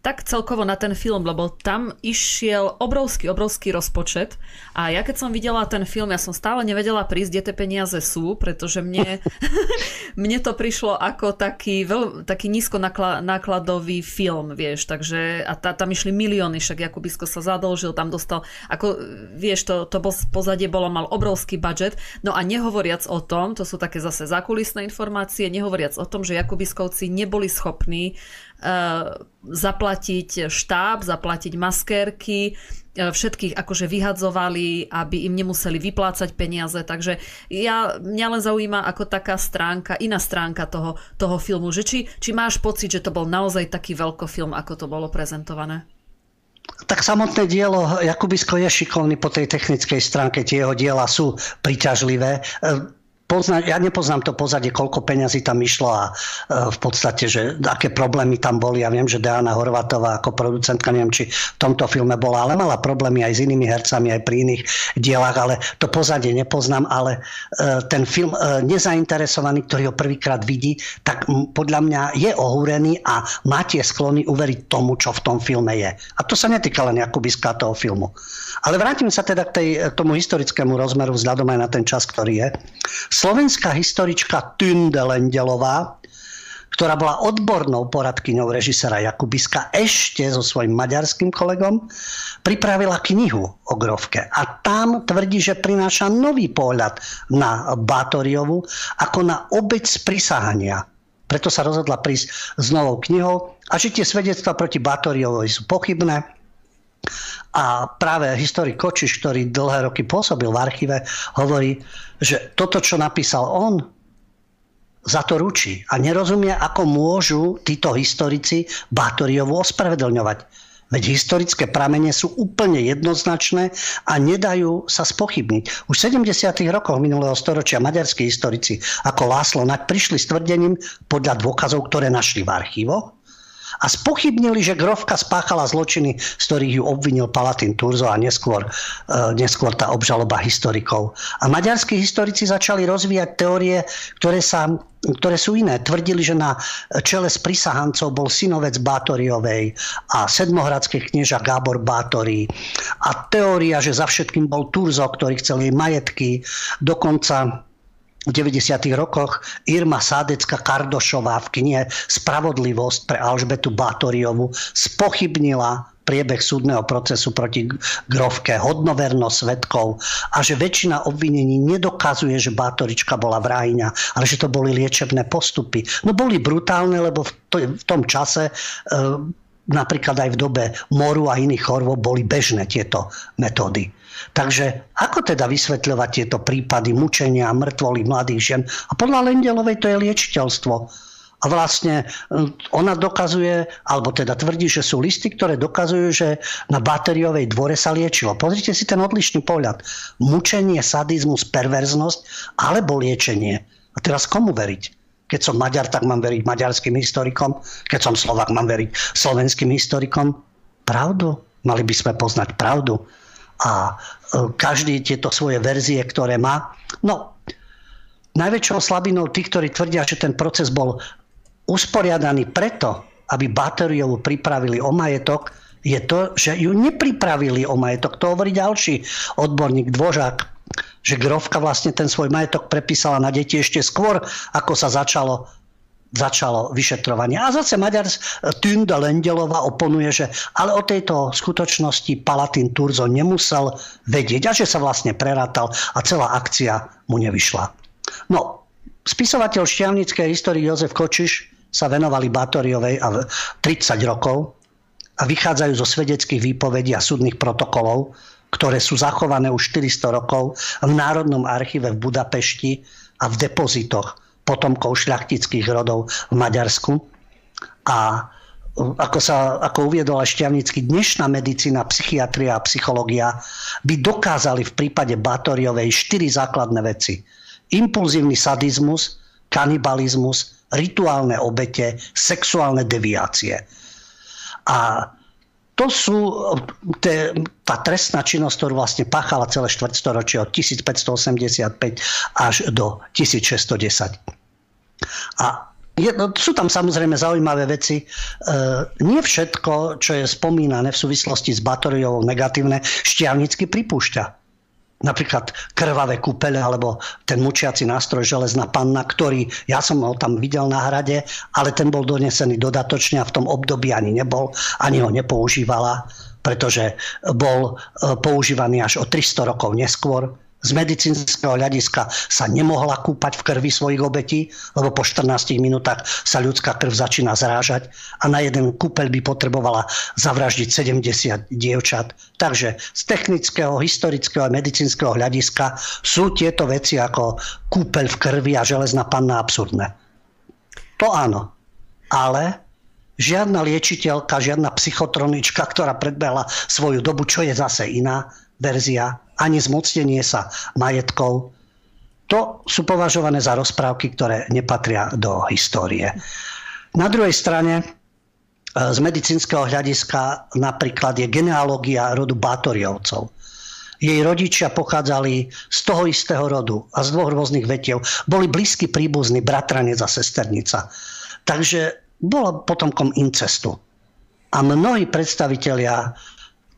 tak celkovo na ten film, lebo tam išiel obrovský, obrovský rozpočet. A ja keď som videla ten film, ja som stále nevedela prísť, kde tie peniaze sú, pretože mne, mne to prišlo ako taký, veľ, taký nízko nákladový film, vieš, takže a tá, tam išli milióny, však Jakubisko sa zadlžil, tam dostal, ako vieš, to, to pozadie bolo, mal obrovský budget, no a nehovoriac o tom, to sú také zase zákulisné informácie, nehovoriac o tom, že Jakubiskovci neboli schopní Eh, zaplatiť štáb, zaplatiť maskérky, eh, všetkých akože vyhadzovali, aby im nemuseli vyplácať peniaze. Takže ja, mňa len zaujíma ako taká stránka, iná stránka toho, toho filmu, že či, či máš pocit, že to bol naozaj taký veľkofilm, ako to bolo prezentované? Tak samotné dielo Jakubisko je šikovný po tej technickej stránke, tie jeho diela sú príťažlivé eh, pozna, ja nepoznám to pozadie, koľko peňazí tam išlo a e, v podstate, že aké problémy tam boli. Ja viem, že Diana Horvatová ako producentka, neviem, či v tomto filme bola, ale mala problémy aj s inými hercami, aj pri iných dielach, ale to pozadie nepoznám, ale e, ten film e, nezainteresovaný, ktorý ho prvýkrát vidí, tak podľa mňa je ohúrený a má tie sklony uveriť tomu, čo v tom filme je. A to sa netýka len Jakubiska toho filmu. Ale vrátim sa teda k tej, tomu historickému rozmeru vzhľadom aj na ten čas, ktorý je. Slovenská historička Tünde Lendelová, ktorá bola odbornou poradkyňou režisera Jakubiska, ešte so svojím maďarským kolegom pripravila knihu o Grovke. A tam tvrdí, že prináša nový pohľad na Bátoriovu ako na obec prisahania. Preto sa rozhodla prísť s novou knihou a že tie svedectvá proti Bátoriovovi sú pochybné a práve historik Kočiš, ktorý dlhé roky pôsobil v archíve, hovorí, že toto, čo napísal on, za to ručí. A nerozumie, ako môžu títo historici Bátoriovu ospravedlňovať. Veď historické pramene sú úplne jednoznačné a nedajú sa spochybniť. Už v 70. rokoch minulého storočia maďarskí historici ako Láslo Nak prišli s tvrdením podľa dôkazov, ktoré našli v archívoch, a spochybnili, že Grovka spáchala zločiny, z ktorých ju obvinil Palatín Turzo a neskôr, e, neskôr tá obžaloba historikov. A maďarskí historici začali rozvíjať teórie, ktoré sa ktoré sú iné. Tvrdili, že na čele s prisahancov bol synovec Bátoriovej a sedmohradský knieža Gábor Bátorí. A teória, že za všetkým bol Turzo, ktorý chcel jej majetky. Dokonca v 90. rokoch Irma Sádecka Kardošová v knihe Spravodlivosť pre Alžbetu Bátoriovu spochybnila priebeh súdneho procesu proti Grovke, hodnovernosť svetkov a že väčšina obvinení nedokazuje, že Bátorička bola vrahyňa, ale že to boli liečebné postupy. No boli brutálne, lebo v tom čase e, napríklad aj v dobe moru a iných chorôb boli bežné tieto metódy. Takže ako teda vysvetľovať tieto prípady mučenia, mŕtvoly mladých žien? A podľa Lendelovej to je liečiteľstvo. A vlastne hm, ona dokazuje, alebo teda tvrdí, že sú listy, ktoré dokazujú, že na batériovej dvore sa liečilo. Pozrite si ten odlišný pohľad. Mučenie, sadizmus, perverznosť alebo liečenie. A teraz komu veriť? Keď som Maďar, tak mám veriť maďarským historikom. Keď som Slovak, mám veriť slovenským historikom. Pravdu? Mali by sme poznať pravdu. A e, každý tieto svoje verzie, ktoré má. No, najväčšou slabinou tých, ktorí tvrdia, že ten proces bol usporiadaný preto, aby Batériovu pripravili o majetok, je to, že ju nepripravili o majetok. To hovorí ďalší odborník Dvožák, že Grovka vlastne ten svoj majetok prepísala na deti ešte skôr, ako sa začalo začalo vyšetrovanie. A zase Maďar Tünda Lendelova oponuje, že ale o tejto skutočnosti Palatín Turzo nemusel vedieť a že sa vlastne prerátal a celá akcia mu nevyšla. No, spisovateľ šťavnickej histórie Jozef Kočiš sa venovali Batoriovej a 30 rokov a vychádzajú zo svedeckých výpovedí a súdnych protokolov, ktoré sú zachované už 400 rokov v Národnom archíve v Budapešti a v depozitoch potomkov šľachtických rodov v Maďarsku. A ako, sa, ako uviedol aj Šťavnický, dnešná medicína, psychiatria a psychológia by dokázali v prípade Batoriovej štyri základné veci. Impulzívny sadizmus, kanibalizmus, rituálne obete, sexuálne deviácie. A to sú te, tá trestná činnosť, ktorú vlastne páchala celé štvrtstoročie od 1585 až do 1610. A je, no, sú tam samozrejme zaujímavé veci. E, nie všetko, čo je spomínané v súvislosti s batóriou negatívne, šťavnicky pripúšťa napríklad krvavé kúpele alebo ten mučiaci nástroj železná panna, ktorý ja som ho tam videl na hrade, ale ten bol donesený dodatočne a v tom období ani nebol, ani ho nepoužívala, pretože bol e, používaný až o 300 rokov neskôr z medicínskeho hľadiska sa nemohla kúpať v krvi svojich obetí, lebo po 14 minútach sa ľudská krv začína zrážať a na jeden kúpeľ by potrebovala zavraždiť 70 dievčat. Takže z technického, historického a medicínskeho hľadiska sú tieto veci ako kúpeľ v krvi a železná panna absurdné. To áno. Ale žiadna liečiteľka, žiadna psychotronička, ktorá predbehla svoju dobu, čo je zase iná verzia, ani zmocnenie sa majetkov. To sú považované za rozprávky, ktoré nepatria do histórie. Na druhej strane, e, z medicínskeho hľadiska napríklad je genealógia rodu Bátoriovcov. Jej rodičia pochádzali z toho istého rodu a z dvoch rôznych vetiev. Boli blízky príbuzní, bratranec a sesternica. Takže bola potomkom incestu. A mnohí predstavitelia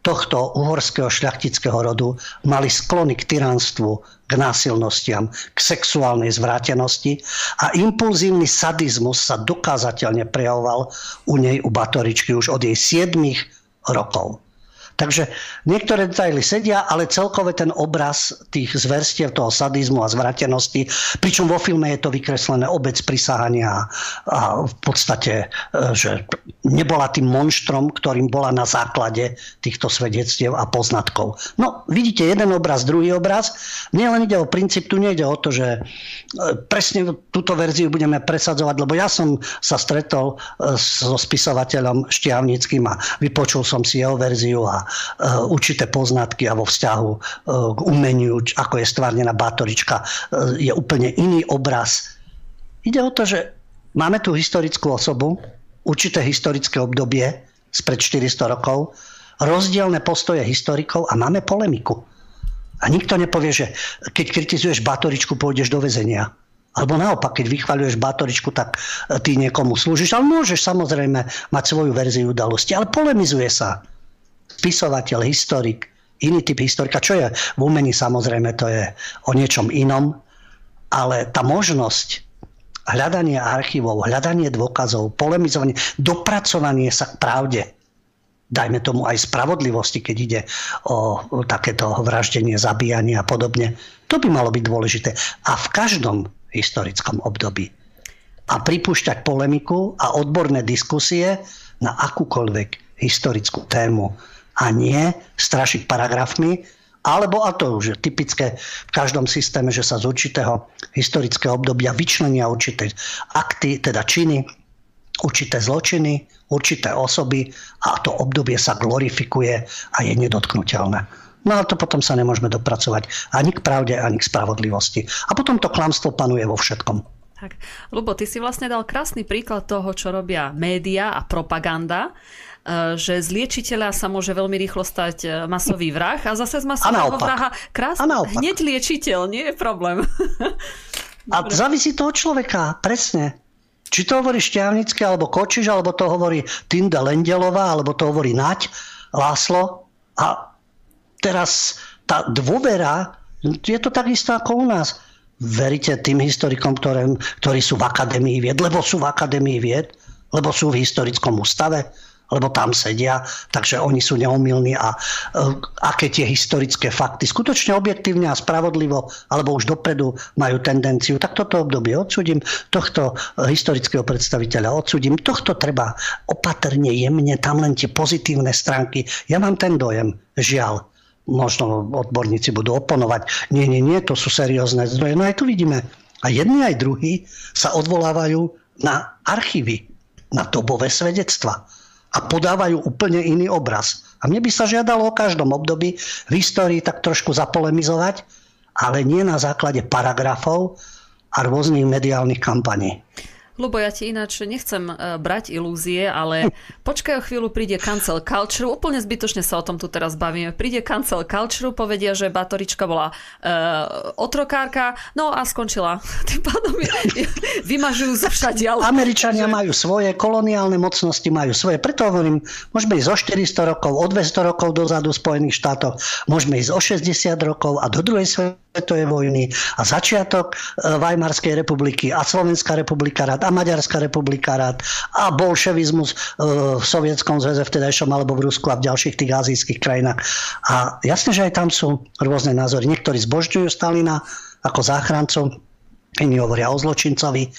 tohto uhorského šľachtického rodu mali sklony k tyranstvu, k násilnostiam, k sexuálnej zvrátenosti a impulzívny sadizmus sa dokázateľne prejavoval u nej, u Batoričky, už od jej 7 rokov. Takže niektoré detaily sedia, ale celkové ten obraz tých zverstiev, toho sadizmu a zvratenosti, pričom vo filme je to vykreslené obec prisahania a v podstate, e, že nebola tým monštrom, ktorým bola na základe týchto svedectiev a poznatkov. No, vidíte jeden obraz, druhý obraz. Mne len ide o princíp, tu nejde o to, že e, presne túto verziu budeme presadzovať, lebo ja som sa stretol e, so spisovateľom Štiavnickým a vypočul som si jeho verziu a určité poznatky a vo vzťahu eh, k umeniu, ako je stvárnená Bátorička, eh, je úplne iný obraz. Ide o to, že máme tu historickú osobu, určité historické obdobie spred 400 rokov, rozdielne postoje historikov a máme polemiku. A nikto nepovie, že keď kritizuješ Bátoričku, pôjdeš do väzenia. Alebo naopak, keď vychvaľuješ Bátoričku, tak ty niekomu slúžiš. Ale môžeš samozrejme mať svoju verziu udalosti. Ale polemizuje sa spisovateľ, historik, iný typ historika, čo je v umení samozrejme, to je o niečom inom, ale tá možnosť hľadanie archívov, hľadanie dôkazov, polemizovanie, dopracovanie sa k pravde, dajme tomu aj spravodlivosti, keď ide o, takéto vraždenie, zabíjanie a podobne. To by malo byť dôležité. A v každom historickom období. A pripúšťať polemiku a odborné diskusie na akúkoľvek historickú tému a nie strašiť paragrafmi Alebo, a to už je typické v každom systéme, že sa z určitého historického obdobia vyčlenia určité akty, teda činy, určité zločiny, určité osoby a to obdobie sa glorifikuje a je nedotknutelné. No ale to potom sa nemôžeme dopracovať ani k pravde, ani k spravodlivosti. A potom to klamstvo panuje vo všetkom. Tak. Lubo, ty si vlastne dal krásny príklad toho, čo robia média a propaganda že z liečiteľa sa môže veľmi rýchlo stať e, masový vrah a zase z masového vraha krás... hneď liečiteľ, nie je problém. a závisí to od človeka, presne. Či to hovorí Šťavnický, alebo Kočiš, alebo to hovorí Tinda Lendelová, alebo to hovorí Nať, Láslo. A teraz tá dôvera, je to takisto ako u nás veríte tým historikom, ktoré, ktorí sú v Akadémii vied, lebo sú v Akadémii vied, lebo sú v historickom ústave, lebo tam sedia, takže oni sú neomilní a uh, aké tie historické fakty skutočne objektívne a spravodlivo, alebo už dopredu majú tendenciu, tak toto obdobie odsudím, tohto uh, historického predstaviteľa odsudím, tohto treba opatrne, jemne, tam len tie pozitívne stránky. Ja mám ten dojem, žiaľ, možno odborníci budú oponovať. Nie, nie, nie, to sú seriózne zdroje. No aj tu vidíme. A jedni aj druhí sa odvolávajú na archívy, na dobové svedectva a podávajú úplne iný obraz. A mne by sa žiadalo o každom období v histórii tak trošku zapolemizovať, ale nie na základe paragrafov a rôznych mediálnych kampaní. Lubo, ja ti ináč nechcem uh, brať ilúzie, ale počkaj o chvíľu, príde cancel culture, úplne zbytočne sa o tom tu teraz bavíme. Príde cancel culture, povedia, že Batorička bola uh, otrokárka, no a skončila. Tým pádom vymažujú zo všadiaľ. Američania majú svoje, koloniálne mocnosti majú svoje. Preto hovorím, môžeme ísť o 400 rokov, o 200 rokov dozadu v Spojených štátoch, môžeme ísť o 60 rokov a do druhej svetovej vojny a začiatok uh, Weimarskej republiky a Slovenská republika rád Maďarská republika rád a bolševizmus e, v Sovietskom zväze vtedajšom alebo v Rusku a v ďalších tých azijských krajinách. A jasne, že aj tam sú rôzne názory. Niektorí zbožňujú Stalina ako záchrancu, iní hovoria o zločincovi,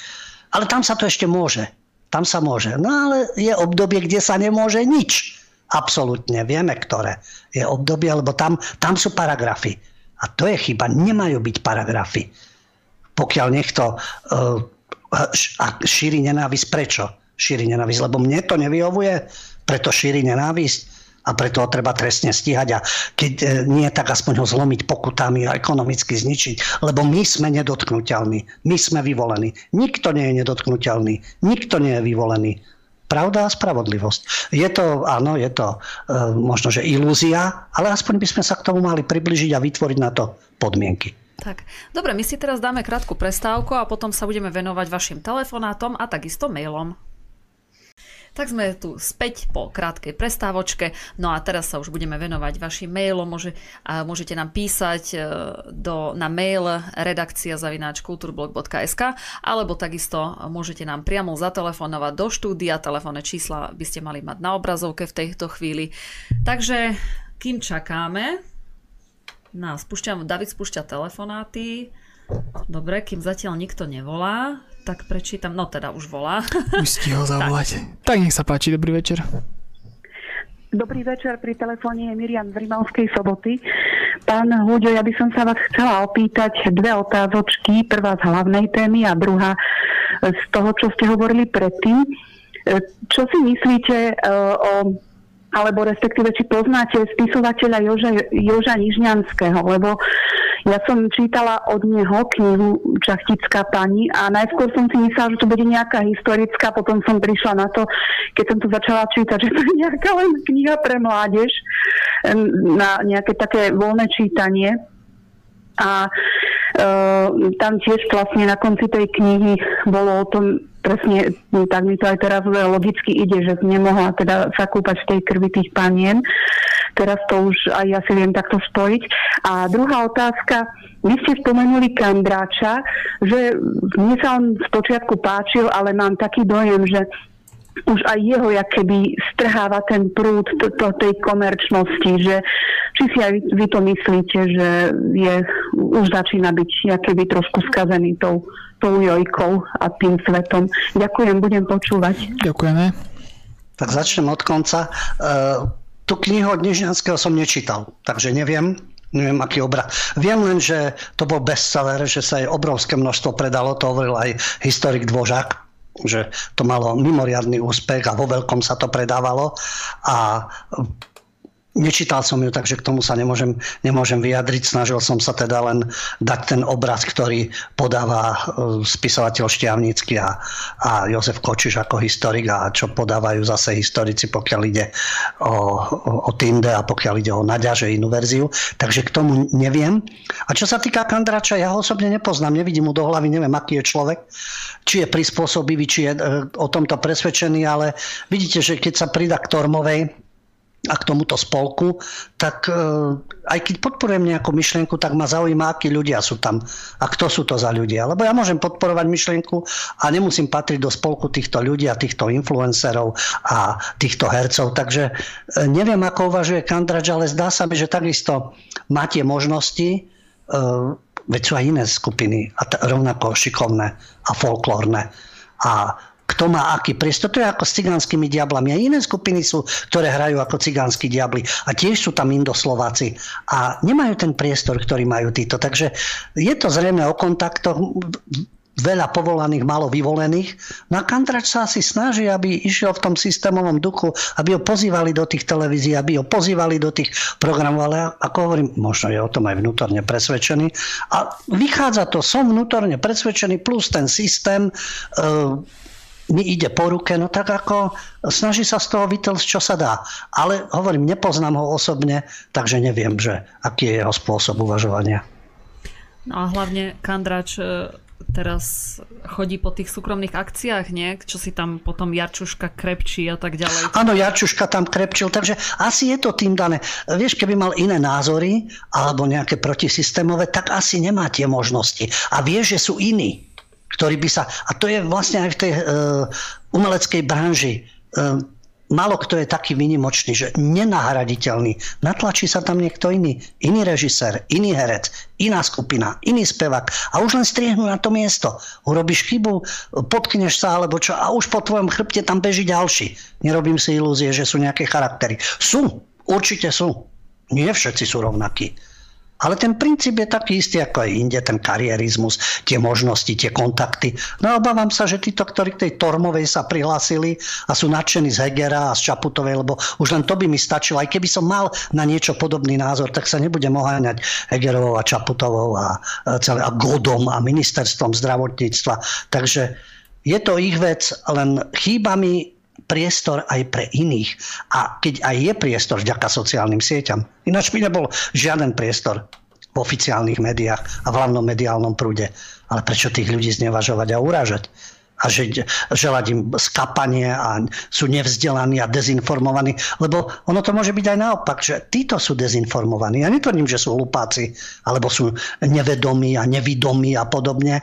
ale tam sa to ešte môže. Tam sa môže. No ale je obdobie, kde sa nemôže nič. Absolútne. Vieme, ktoré je obdobie, lebo tam, tam sú paragrafy. A to je chyba. Nemajú byť paragrafy. Pokiaľ niekto uh, a šíri nenávisť. Prečo šíri nenávisť? Lebo mne to nevyhovuje, preto šíri nenávisť a preto ho treba trestne stíhať a keď e, nie, tak aspoň ho zlomiť pokutami a ekonomicky zničiť, lebo my sme nedotknutelní, my sme vyvolení. Nikto nie je nedotknutelný, nikto nie je vyvolený. Pravda a spravodlivosť. Je to, áno, je to e, možno, že ilúzia, ale aspoň by sme sa k tomu mali približiť a vytvoriť na to podmienky. Tak, dobre, my si teraz dáme krátku prestávku a potom sa budeme venovať vašim telefonátom a takisto mailom. Tak sme tu späť po krátkej prestávočke. No a teraz sa už budeme venovať vašim mailom. Môže, a môžete nám písať e, do, na mail redakcia zavináč kulturblog.sk alebo takisto môžete nám priamo zatelefonovať do štúdia. Telefónne čísla by ste mali mať na obrazovke v tejto chvíli. Takže kým čakáme, No, spúšťam, David spúšťa telefonáty. Dobre, kým zatiaľ nikto nevolá, tak prečítam, no teda už volá. Už stihol zavolať. tak. tak nech sa páči, dobrý večer. Dobrý večer, pri telefóne je Miriam z Rimavskej soboty. Pán Huďo, ja by som sa vás chcela opýtať dve otázočky. Prvá z hlavnej témy a druhá z toho, čo ste hovorili predtým. Čo si myslíte e, o alebo respektíve či poznáte spisovateľa Joža, Joža Nižňanského, lebo ja som čítala od neho knihu Čachtická pani a najskôr som si myslela, že to bude nejaká historická, potom som prišla na to, keď som to začala čítať, že to je nejaká len kniha pre mládež na nejaké také voľné čítanie. A e, tam tiež vlastne na konci tej knihy bolo o tom, presne tak mi to aj teraz logicky ide, že nemohla teda sa kúpať v tej krvi tých panien. Teraz to už aj ja si viem takto spojiť. A druhá otázka, vy ste spomenuli Kandráča, že mne sa on z počiatku páčil, ale mám taký dojem, že už aj jeho jak keby strháva ten prúd to, to, tej komerčnosti, že či si aj vy to myslíte, že je, už začína byť jak keby trošku skazený tou, tou jojkou a tým svetom. Ďakujem, budem počúvať. Ďakujeme. Tak začnem od konca. Uh, tú knihu od Nižňanského som nečítal, takže neviem. neviem aký obraz. Viem len, že to bol bestseller, že sa aj obrovské množstvo predalo, to hovoril aj historik Dvožák, že to malo mimoriadný úspech a vo veľkom sa to predávalo. A Nečítal som ju, takže k tomu sa nemôžem, nemôžem vyjadriť. Snažil som sa teda len dať ten obraz, ktorý podáva e, spisovateľ Štiavnícky a, a Jozef Kočiš ako historik a čo podávajú zase historici, pokiaľ ide o, o, o Tinde a pokiaľ ide o Naďa, že inú verziu. Takže k tomu neviem. A čo sa týka Kandrača, ja ho osobne nepoznám, nevidím mu do hlavy, neviem, aký je človek, či je prispôsobivý, či je e, o tomto presvedčený, ale vidíte, že keď sa prida k Tormovej, a k tomuto spolku, tak e, aj keď podporujem nejakú myšlienku, tak ma zaujíma, akí ľudia sú tam a kto sú to za ľudia. Lebo ja môžem podporovať myšlienku a nemusím patriť do spolku týchto ľudí a týchto influencerov a týchto hercov. Takže e, neviem, ako uvažuje Kandrač, ale zdá sa mi, že takisto má tie možnosti, e, veď sú aj iné skupiny a rovnako šikovné a folklórne. A kto má aký priestor. To je ako s cigánskymi diablami. A iné skupiny sú, ktoré hrajú ako cigánsky diabli. A tiež sú tam indoslováci. A nemajú ten priestor, ktorý majú títo. Takže je to zrejme o kontaktoch veľa povolaných, malo vyvolených. No a Kandrač sa asi snaží, aby išiel v tom systémovom duchu, aby ho pozývali do tých televízií, aby ho pozývali do tých programov, ale ako hovorím, možno je o tom aj vnútorne presvedčený. A vychádza to, som vnútorne presvedčený, plus ten systém, e, mi ide po ruke, no tak ako snaží sa z toho vytlsť, čo sa dá. Ale hovorím, nepoznám ho osobne, takže neviem, že aký je jeho spôsob uvažovania. No a hlavne Kandrač e, teraz chodí po tých súkromných akciách, nie? Čo si tam potom Jarčuška krepčí a tak ďalej. Áno, Jarčuška tam krepčil, takže asi je to tým dané. Vieš, keby mal iné názory alebo nejaké protisystémové, tak asi nemá tie možnosti. A vie, že sú iní ktorý by sa... A to je vlastne aj v tej uh, umeleckej branži. Uh, Málo kto je taký vynimočný, že nenahraditeľný. Natlačí sa tam niekto iný. Iný režisér, iný herec, iná skupina, iný spevák. A už len striehnú na to miesto. Urobíš chybu, potkneš sa alebo čo a už po tvojom chrbte tam beží ďalší. Nerobím si ilúzie, že sú nejaké charaktery. Sú, určite sú. Nie všetci sú rovnakí. Ale ten princíp je taký istý ako aj inde, ten karierizmus, tie možnosti, tie kontakty. No obávam sa, že títo, ktorí k tej Tormovej sa prihlásili a sú nadšení z Hegera a z Čaputovej, lebo už len to by mi stačilo. Aj keby som mal na niečo podobný názor, tak sa nebudem oháňať Hegerovou a Čaputovou a, celé, a Godom a ministerstvom zdravotníctva. Takže je to ich vec, len chýba mi priestor aj pre iných. A keď aj je priestor vďaka sociálnym sieťam, ináč by nebol žiaden priestor v oficiálnych médiách a v hlavnom mediálnom prúde. Ale prečo tých ľudí znevažovať a urážať? a že, želať im skapanie a sú nevzdelaní a dezinformovaní. Lebo ono to môže byť aj naopak, že títo sú dezinformovaní. Ja netvrdím, že sú hlupáci, alebo sú nevedomí a nevidomí a podobne.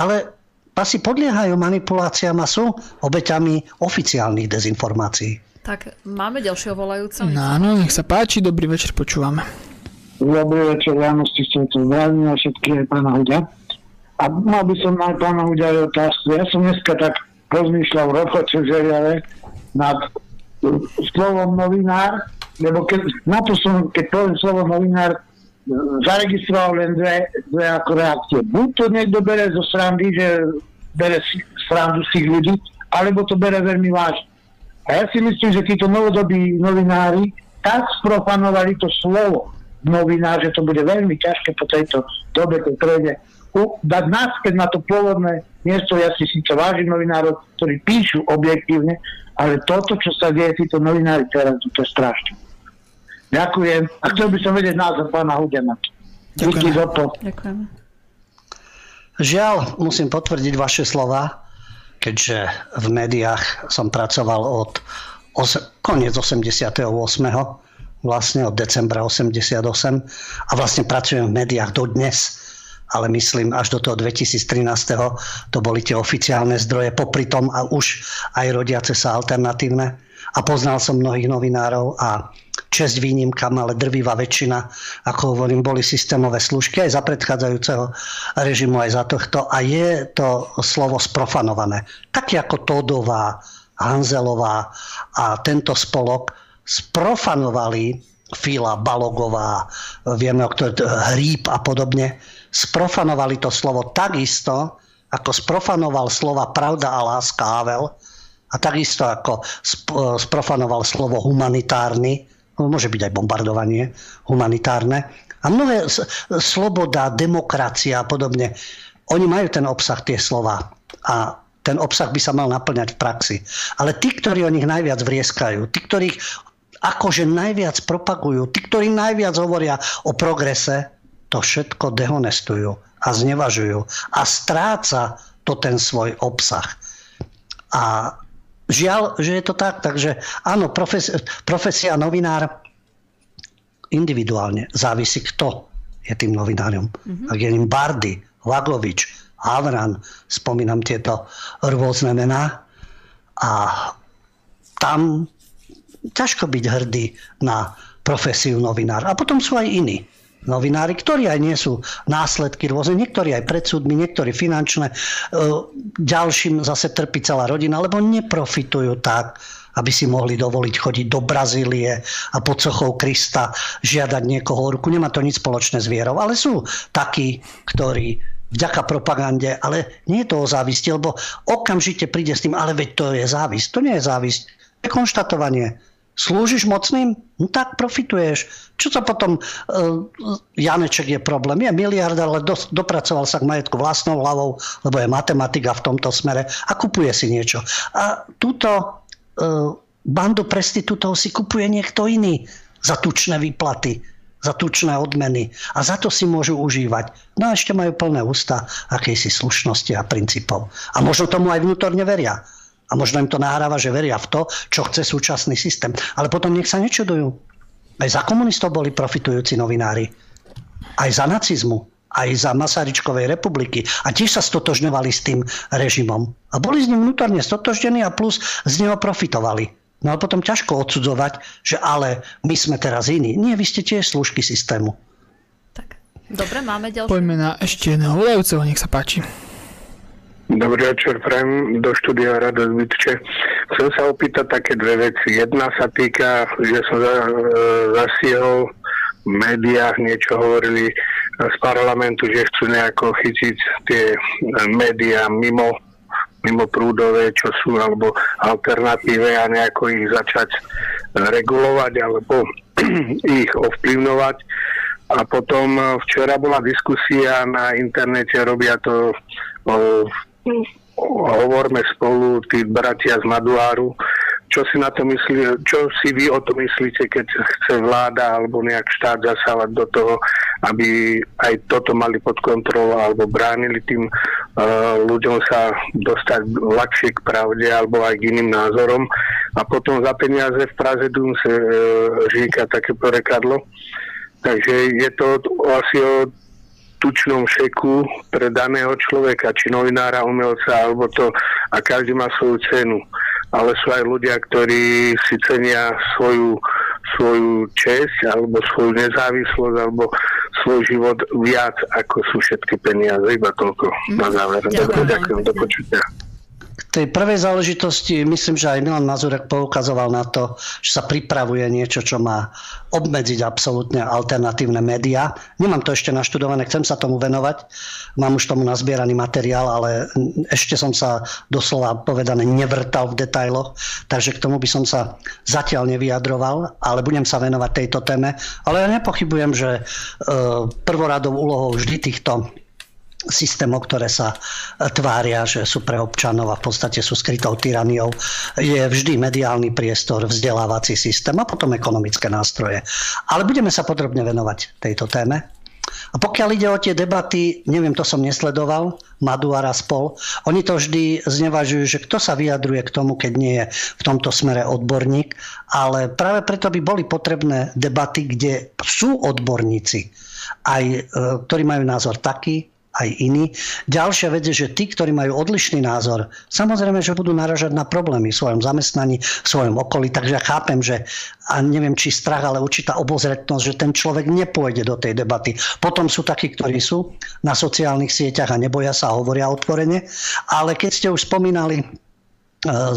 Ale asi podliehajú manipuláciám a sú obeťami oficiálnych dezinformácií. Tak máme ďalšieho volajúceho. No áno, nech sa páči, dobrý večer, počúvame. Dobrý večer, Janosti, som tu zdravím a všetkých aj pána Huďa. A mal by som aj pána Huďa aj otázku. Ja som dneska tak rozmýšľal v robote v žeriale nad slovom novinár, lebo keď, na to som, keď poviem slovo novinár, zaregistroval len dve, dve ako reakcie. Buď to niekto bere zo srandy, že bere srandu z tých ľudí, alebo to bere veľmi vážne. A ja si myslím, že títo novodobí novinári tak sprofanovali to slovo novinár, že to bude veľmi ťažké po tejto dobe, keď prejde dať naspäť na to pôvodné miesto. Ja si síce vážim novinárov, ktorí píšu objektívne, ale toto, čo sa deje, títo novinári teraz, to je strašné. Ďakujem. A chcel by som vedieť názor pána Hudena. Díky za to. Ďakujem. Žiaľ, musím potvrdiť vaše slova, keďže v médiách som pracoval od os- koniec 88. vlastne od decembra 88 a vlastne pracujem v médiách dodnes ale myslím až do toho 2013. to boli tie oficiálne zdroje, popri tom a už aj rodiace sa alternatívne. A poznal som mnohých novinárov a česť výnimkam, ale drvivá väčšina, ako hovorím, boli systémové služky aj za predchádzajúceho režimu, aj za tohto. A je to slovo sprofanované. Také ako Todová, Hanzelová a tento spolok sprofanovali Fila, Balogová, vieme, kto Hríb a podobne, sprofanovali to slovo takisto, ako sprofanoval slova pravda a láska Havel a takisto ako sprofanoval slovo humanitárny, môže byť aj bombardovanie humanitárne, a mnohé sloboda, demokracia a podobne, oni majú ten obsah, tie slova. A ten obsah by sa mal naplňať v praxi. Ale tí, ktorí o nich najviac vrieskajú, tí, ktorých akože najviac propagujú, tí, ktorí najviac hovoria o progrese, to všetko dehonestujú a znevažujú. A stráca to ten svoj obsah. A žiaľ, že je to tak. Takže áno, profesia, profesia novinár individuálne závisí, kto je tým novinárom. Mm-hmm. Ak je ním Bardy, Vagovič, Havran, spomínam tieto rôzne mená. A tam ťažko byť hrdý na profesiu novinára. A potom sú aj iní novinári, ktorí aj nie sú následky rôzne, niektorí aj pred niektorí finančné, e, ďalším zase trpí celá rodina, lebo neprofitujú tak, aby si mohli dovoliť chodiť do Brazílie a pod sochou Krista žiadať niekoho ruku. Nemá to nič spoločné s vierou, ale sú takí, ktorí vďaka propagande, ale nie je to o závisti, lebo okamžite príde s tým, ale veď to je závisť. To nie je závisť, to je konštatovanie. Slúžiš mocným? No tak profituješ. Čo sa potom... Uh, Janeček je problém. Je miliardár, ale do, dopracoval sa k majetku vlastnou hlavou, lebo je matematika v tomto smere a kupuje si niečo. A túto uh, bandu prestitútov si kupuje niekto iný za tučné výplaty za tučné odmeny a za to si môžu užívať. No a ešte majú plné ústa akejsi slušnosti a princípov. A možno tomu aj vnútorne veria. A možno im to nahráva, že veria v to, čo chce súčasný systém. Ale potom nech sa nečudujú. Aj za komunistov boli profitujúci novinári. Aj za nacizmu. Aj za Masaryčkovej republiky. A tiež sa stotožňovali s tým režimom. A boli s ním vnútorne stotožnení a plus z neho profitovali. No ale potom ťažko odsudzovať, že ale my sme teraz iní. Nie, vy ste tiež služky systému. Tak, dobre, máme ďalšie. Poďme na ešte jedného volajúceho, nech sa páči. Dobrý večer, prajem do štúdia Rado Zbytče. Chcem sa opýtať také dve veci. Jedna sa týka, že som za, e, zasiehol v médiách, niečo hovorili z parlamentu, že chcú nejako chytiť tie médiá mimo mimo prúdové, čo sú, alebo alternatíve a nejako ich začať regulovať alebo ich ovplyvňovať. A potom e, včera bola diskusia na internete, robia to o, hovorme spolu, tí bratia z Maduáru, čo si na to myslí, čo si vy o to myslíte, keď chce vláda alebo nejak štát zasávať do toho, aby aj toto mali pod kontrolou alebo bránili tým uh, ľuďom sa dostať ľahšie k pravde alebo aj k iným názorom. A potom za peniaze v Praze Dum sa uh, říká také porekadlo. Takže je to asi o tučnom šeku pre daného človeka, či novinára, umelca, alebo to, a každý má svoju cenu ale sú aj ľudia, ktorí si cenia svoju, svoju česť alebo svoju nezávislosť alebo svoj život viac ako sú všetky peniaze. Iba toľko na záver. Ďakujem, ďakujem do počutia tej prvej záležitosti myslím, že aj Milan Mazurek poukazoval na to, že sa pripravuje niečo, čo má obmedziť absolútne alternatívne médiá. Nemám to ešte naštudované, chcem sa tomu venovať. Mám už tomu nazbieraný materiál, ale ešte som sa doslova povedané nevrtal v detailoch, takže k tomu by som sa zatiaľ nevyjadroval, ale budem sa venovať tejto téme. Ale ja nepochybujem, že e, prvoradou úlohou vždy týchto systémov, ktoré sa e, tvária, že sú pre občanov a v podstate sú skrytou tyraniou, je vždy mediálny priestor, vzdelávací systém a potom ekonomické nástroje. Ale budeme sa podrobne venovať tejto téme. A pokiaľ ide o tie debaty, neviem, to som nesledoval, Maduara spol, oni to vždy znevažujú, že kto sa vyjadruje k tomu, keď nie je v tomto smere odborník, ale práve preto by boli potrebné debaty, kde sú odborníci, aj, e, ktorí majú názor taký, aj iní. Ďalšia vec je, že tí, ktorí majú odlišný názor, samozrejme, že budú naražať na problémy v svojom zamestnaní, v svojom okolí. Takže ja chápem, že a neviem, či strach, ale určitá obozretnosť, že ten človek nepôjde do tej debaty. Potom sú takí, ktorí sú na sociálnych sieťach a neboja sa a hovoria otvorene. Ale keď ste už spomínali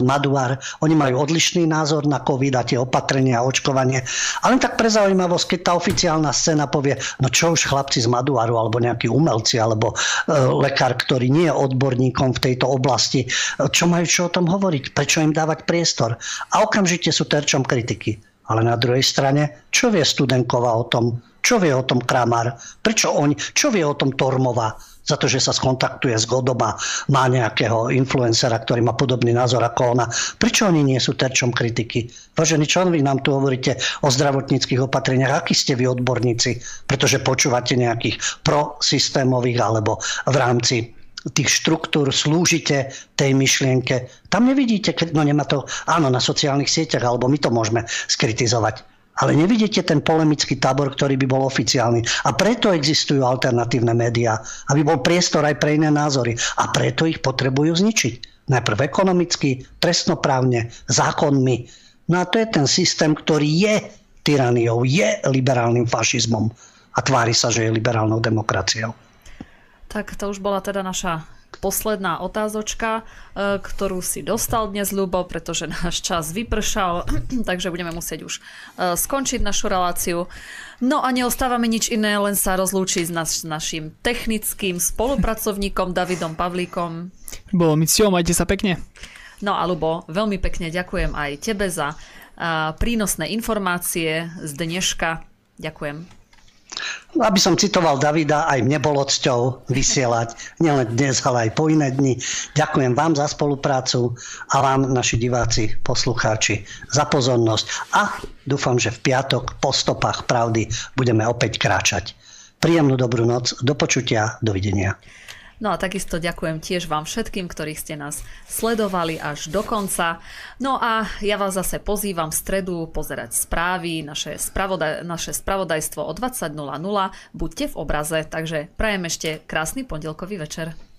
Maduár, oni majú odlišný názor na COVID a tie opatrenia a očkovanie. Ale tak pre zaujímavosť, keď tá oficiálna scéna povie, no čo už chlapci z Maduáru, alebo nejakí umelci, alebo e, lekár, ktorý nie je odborníkom v tejto oblasti, čo majú čo o tom hovoriť, prečo im dávať priestor. A okamžite sú terčom kritiky. Ale na druhej strane, čo vie Studenková o tom? Čo vie o tom Kramar? Prečo oni? Čo vie o tom Tormová? Za to, že sa skontaktuje s Godom a má nejakého influencera, ktorý má podobný názor ako ona. Prečo oni nie sú terčom kritiky? Vážení, čo vy nám tu hovoríte o zdravotníckých opatreniach? Akí ste vy odborníci? Pretože počúvate nejakých prosystémových alebo v rámci tých štruktúr slúžite tej myšlienke. Tam nevidíte, no nemá to, áno, na sociálnych sieťach, alebo my to môžeme skritizovať ale nevidíte ten polemický tábor, ktorý by bol oficiálny. A preto existujú alternatívne médiá, aby bol priestor aj pre iné názory. A preto ich potrebujú zničiť. Najprv ekonomicky, trestnoprávne, zákonmi. No a to je ten systém, ktorý je tyraniou, je liberálnym fašizmom a tvári sa, že je liberálnou demokraciou. Tak to už bola teda naša posledná otázočka, e, ktorú si dostal dnes, Ľubo, pretože náš čas vypršal, takže budeme musieť už e, skončiť našu reláciu. No a neostáva mi nič iné, len sa rozlúčiť s naš, našim technickým spolupracovníkom Davidom Pavlíkom. Bolo mi cťou, majte sa pekne. No a Ľubo, veľmi pekne ďakujem aj tebe za prínosné informácie z dneška. Ďakujem. Aby som citoval Davida, aj mne bolo cťou vysielať, nielen dnes, ale aj po iné dni. Ďakujem vám za spoluprácu a vám, naši diváci, poslucháči, za pozornosť a dúfam, že v piatok po stopách pravdy budeme opäť kráčať. Príjemnú dobrú noc, do počutia, dovidenia. No a takisto ďakujem tiež vám všetkým, ktorí ste nás sledovali až do konca. No a ja vás zase pozývam v stredu pozerať správy, naše, spravodaj, naše spravodajstvo o 20.00. Buďte v obraze, takže prajem ešte krásny pondelkový večer.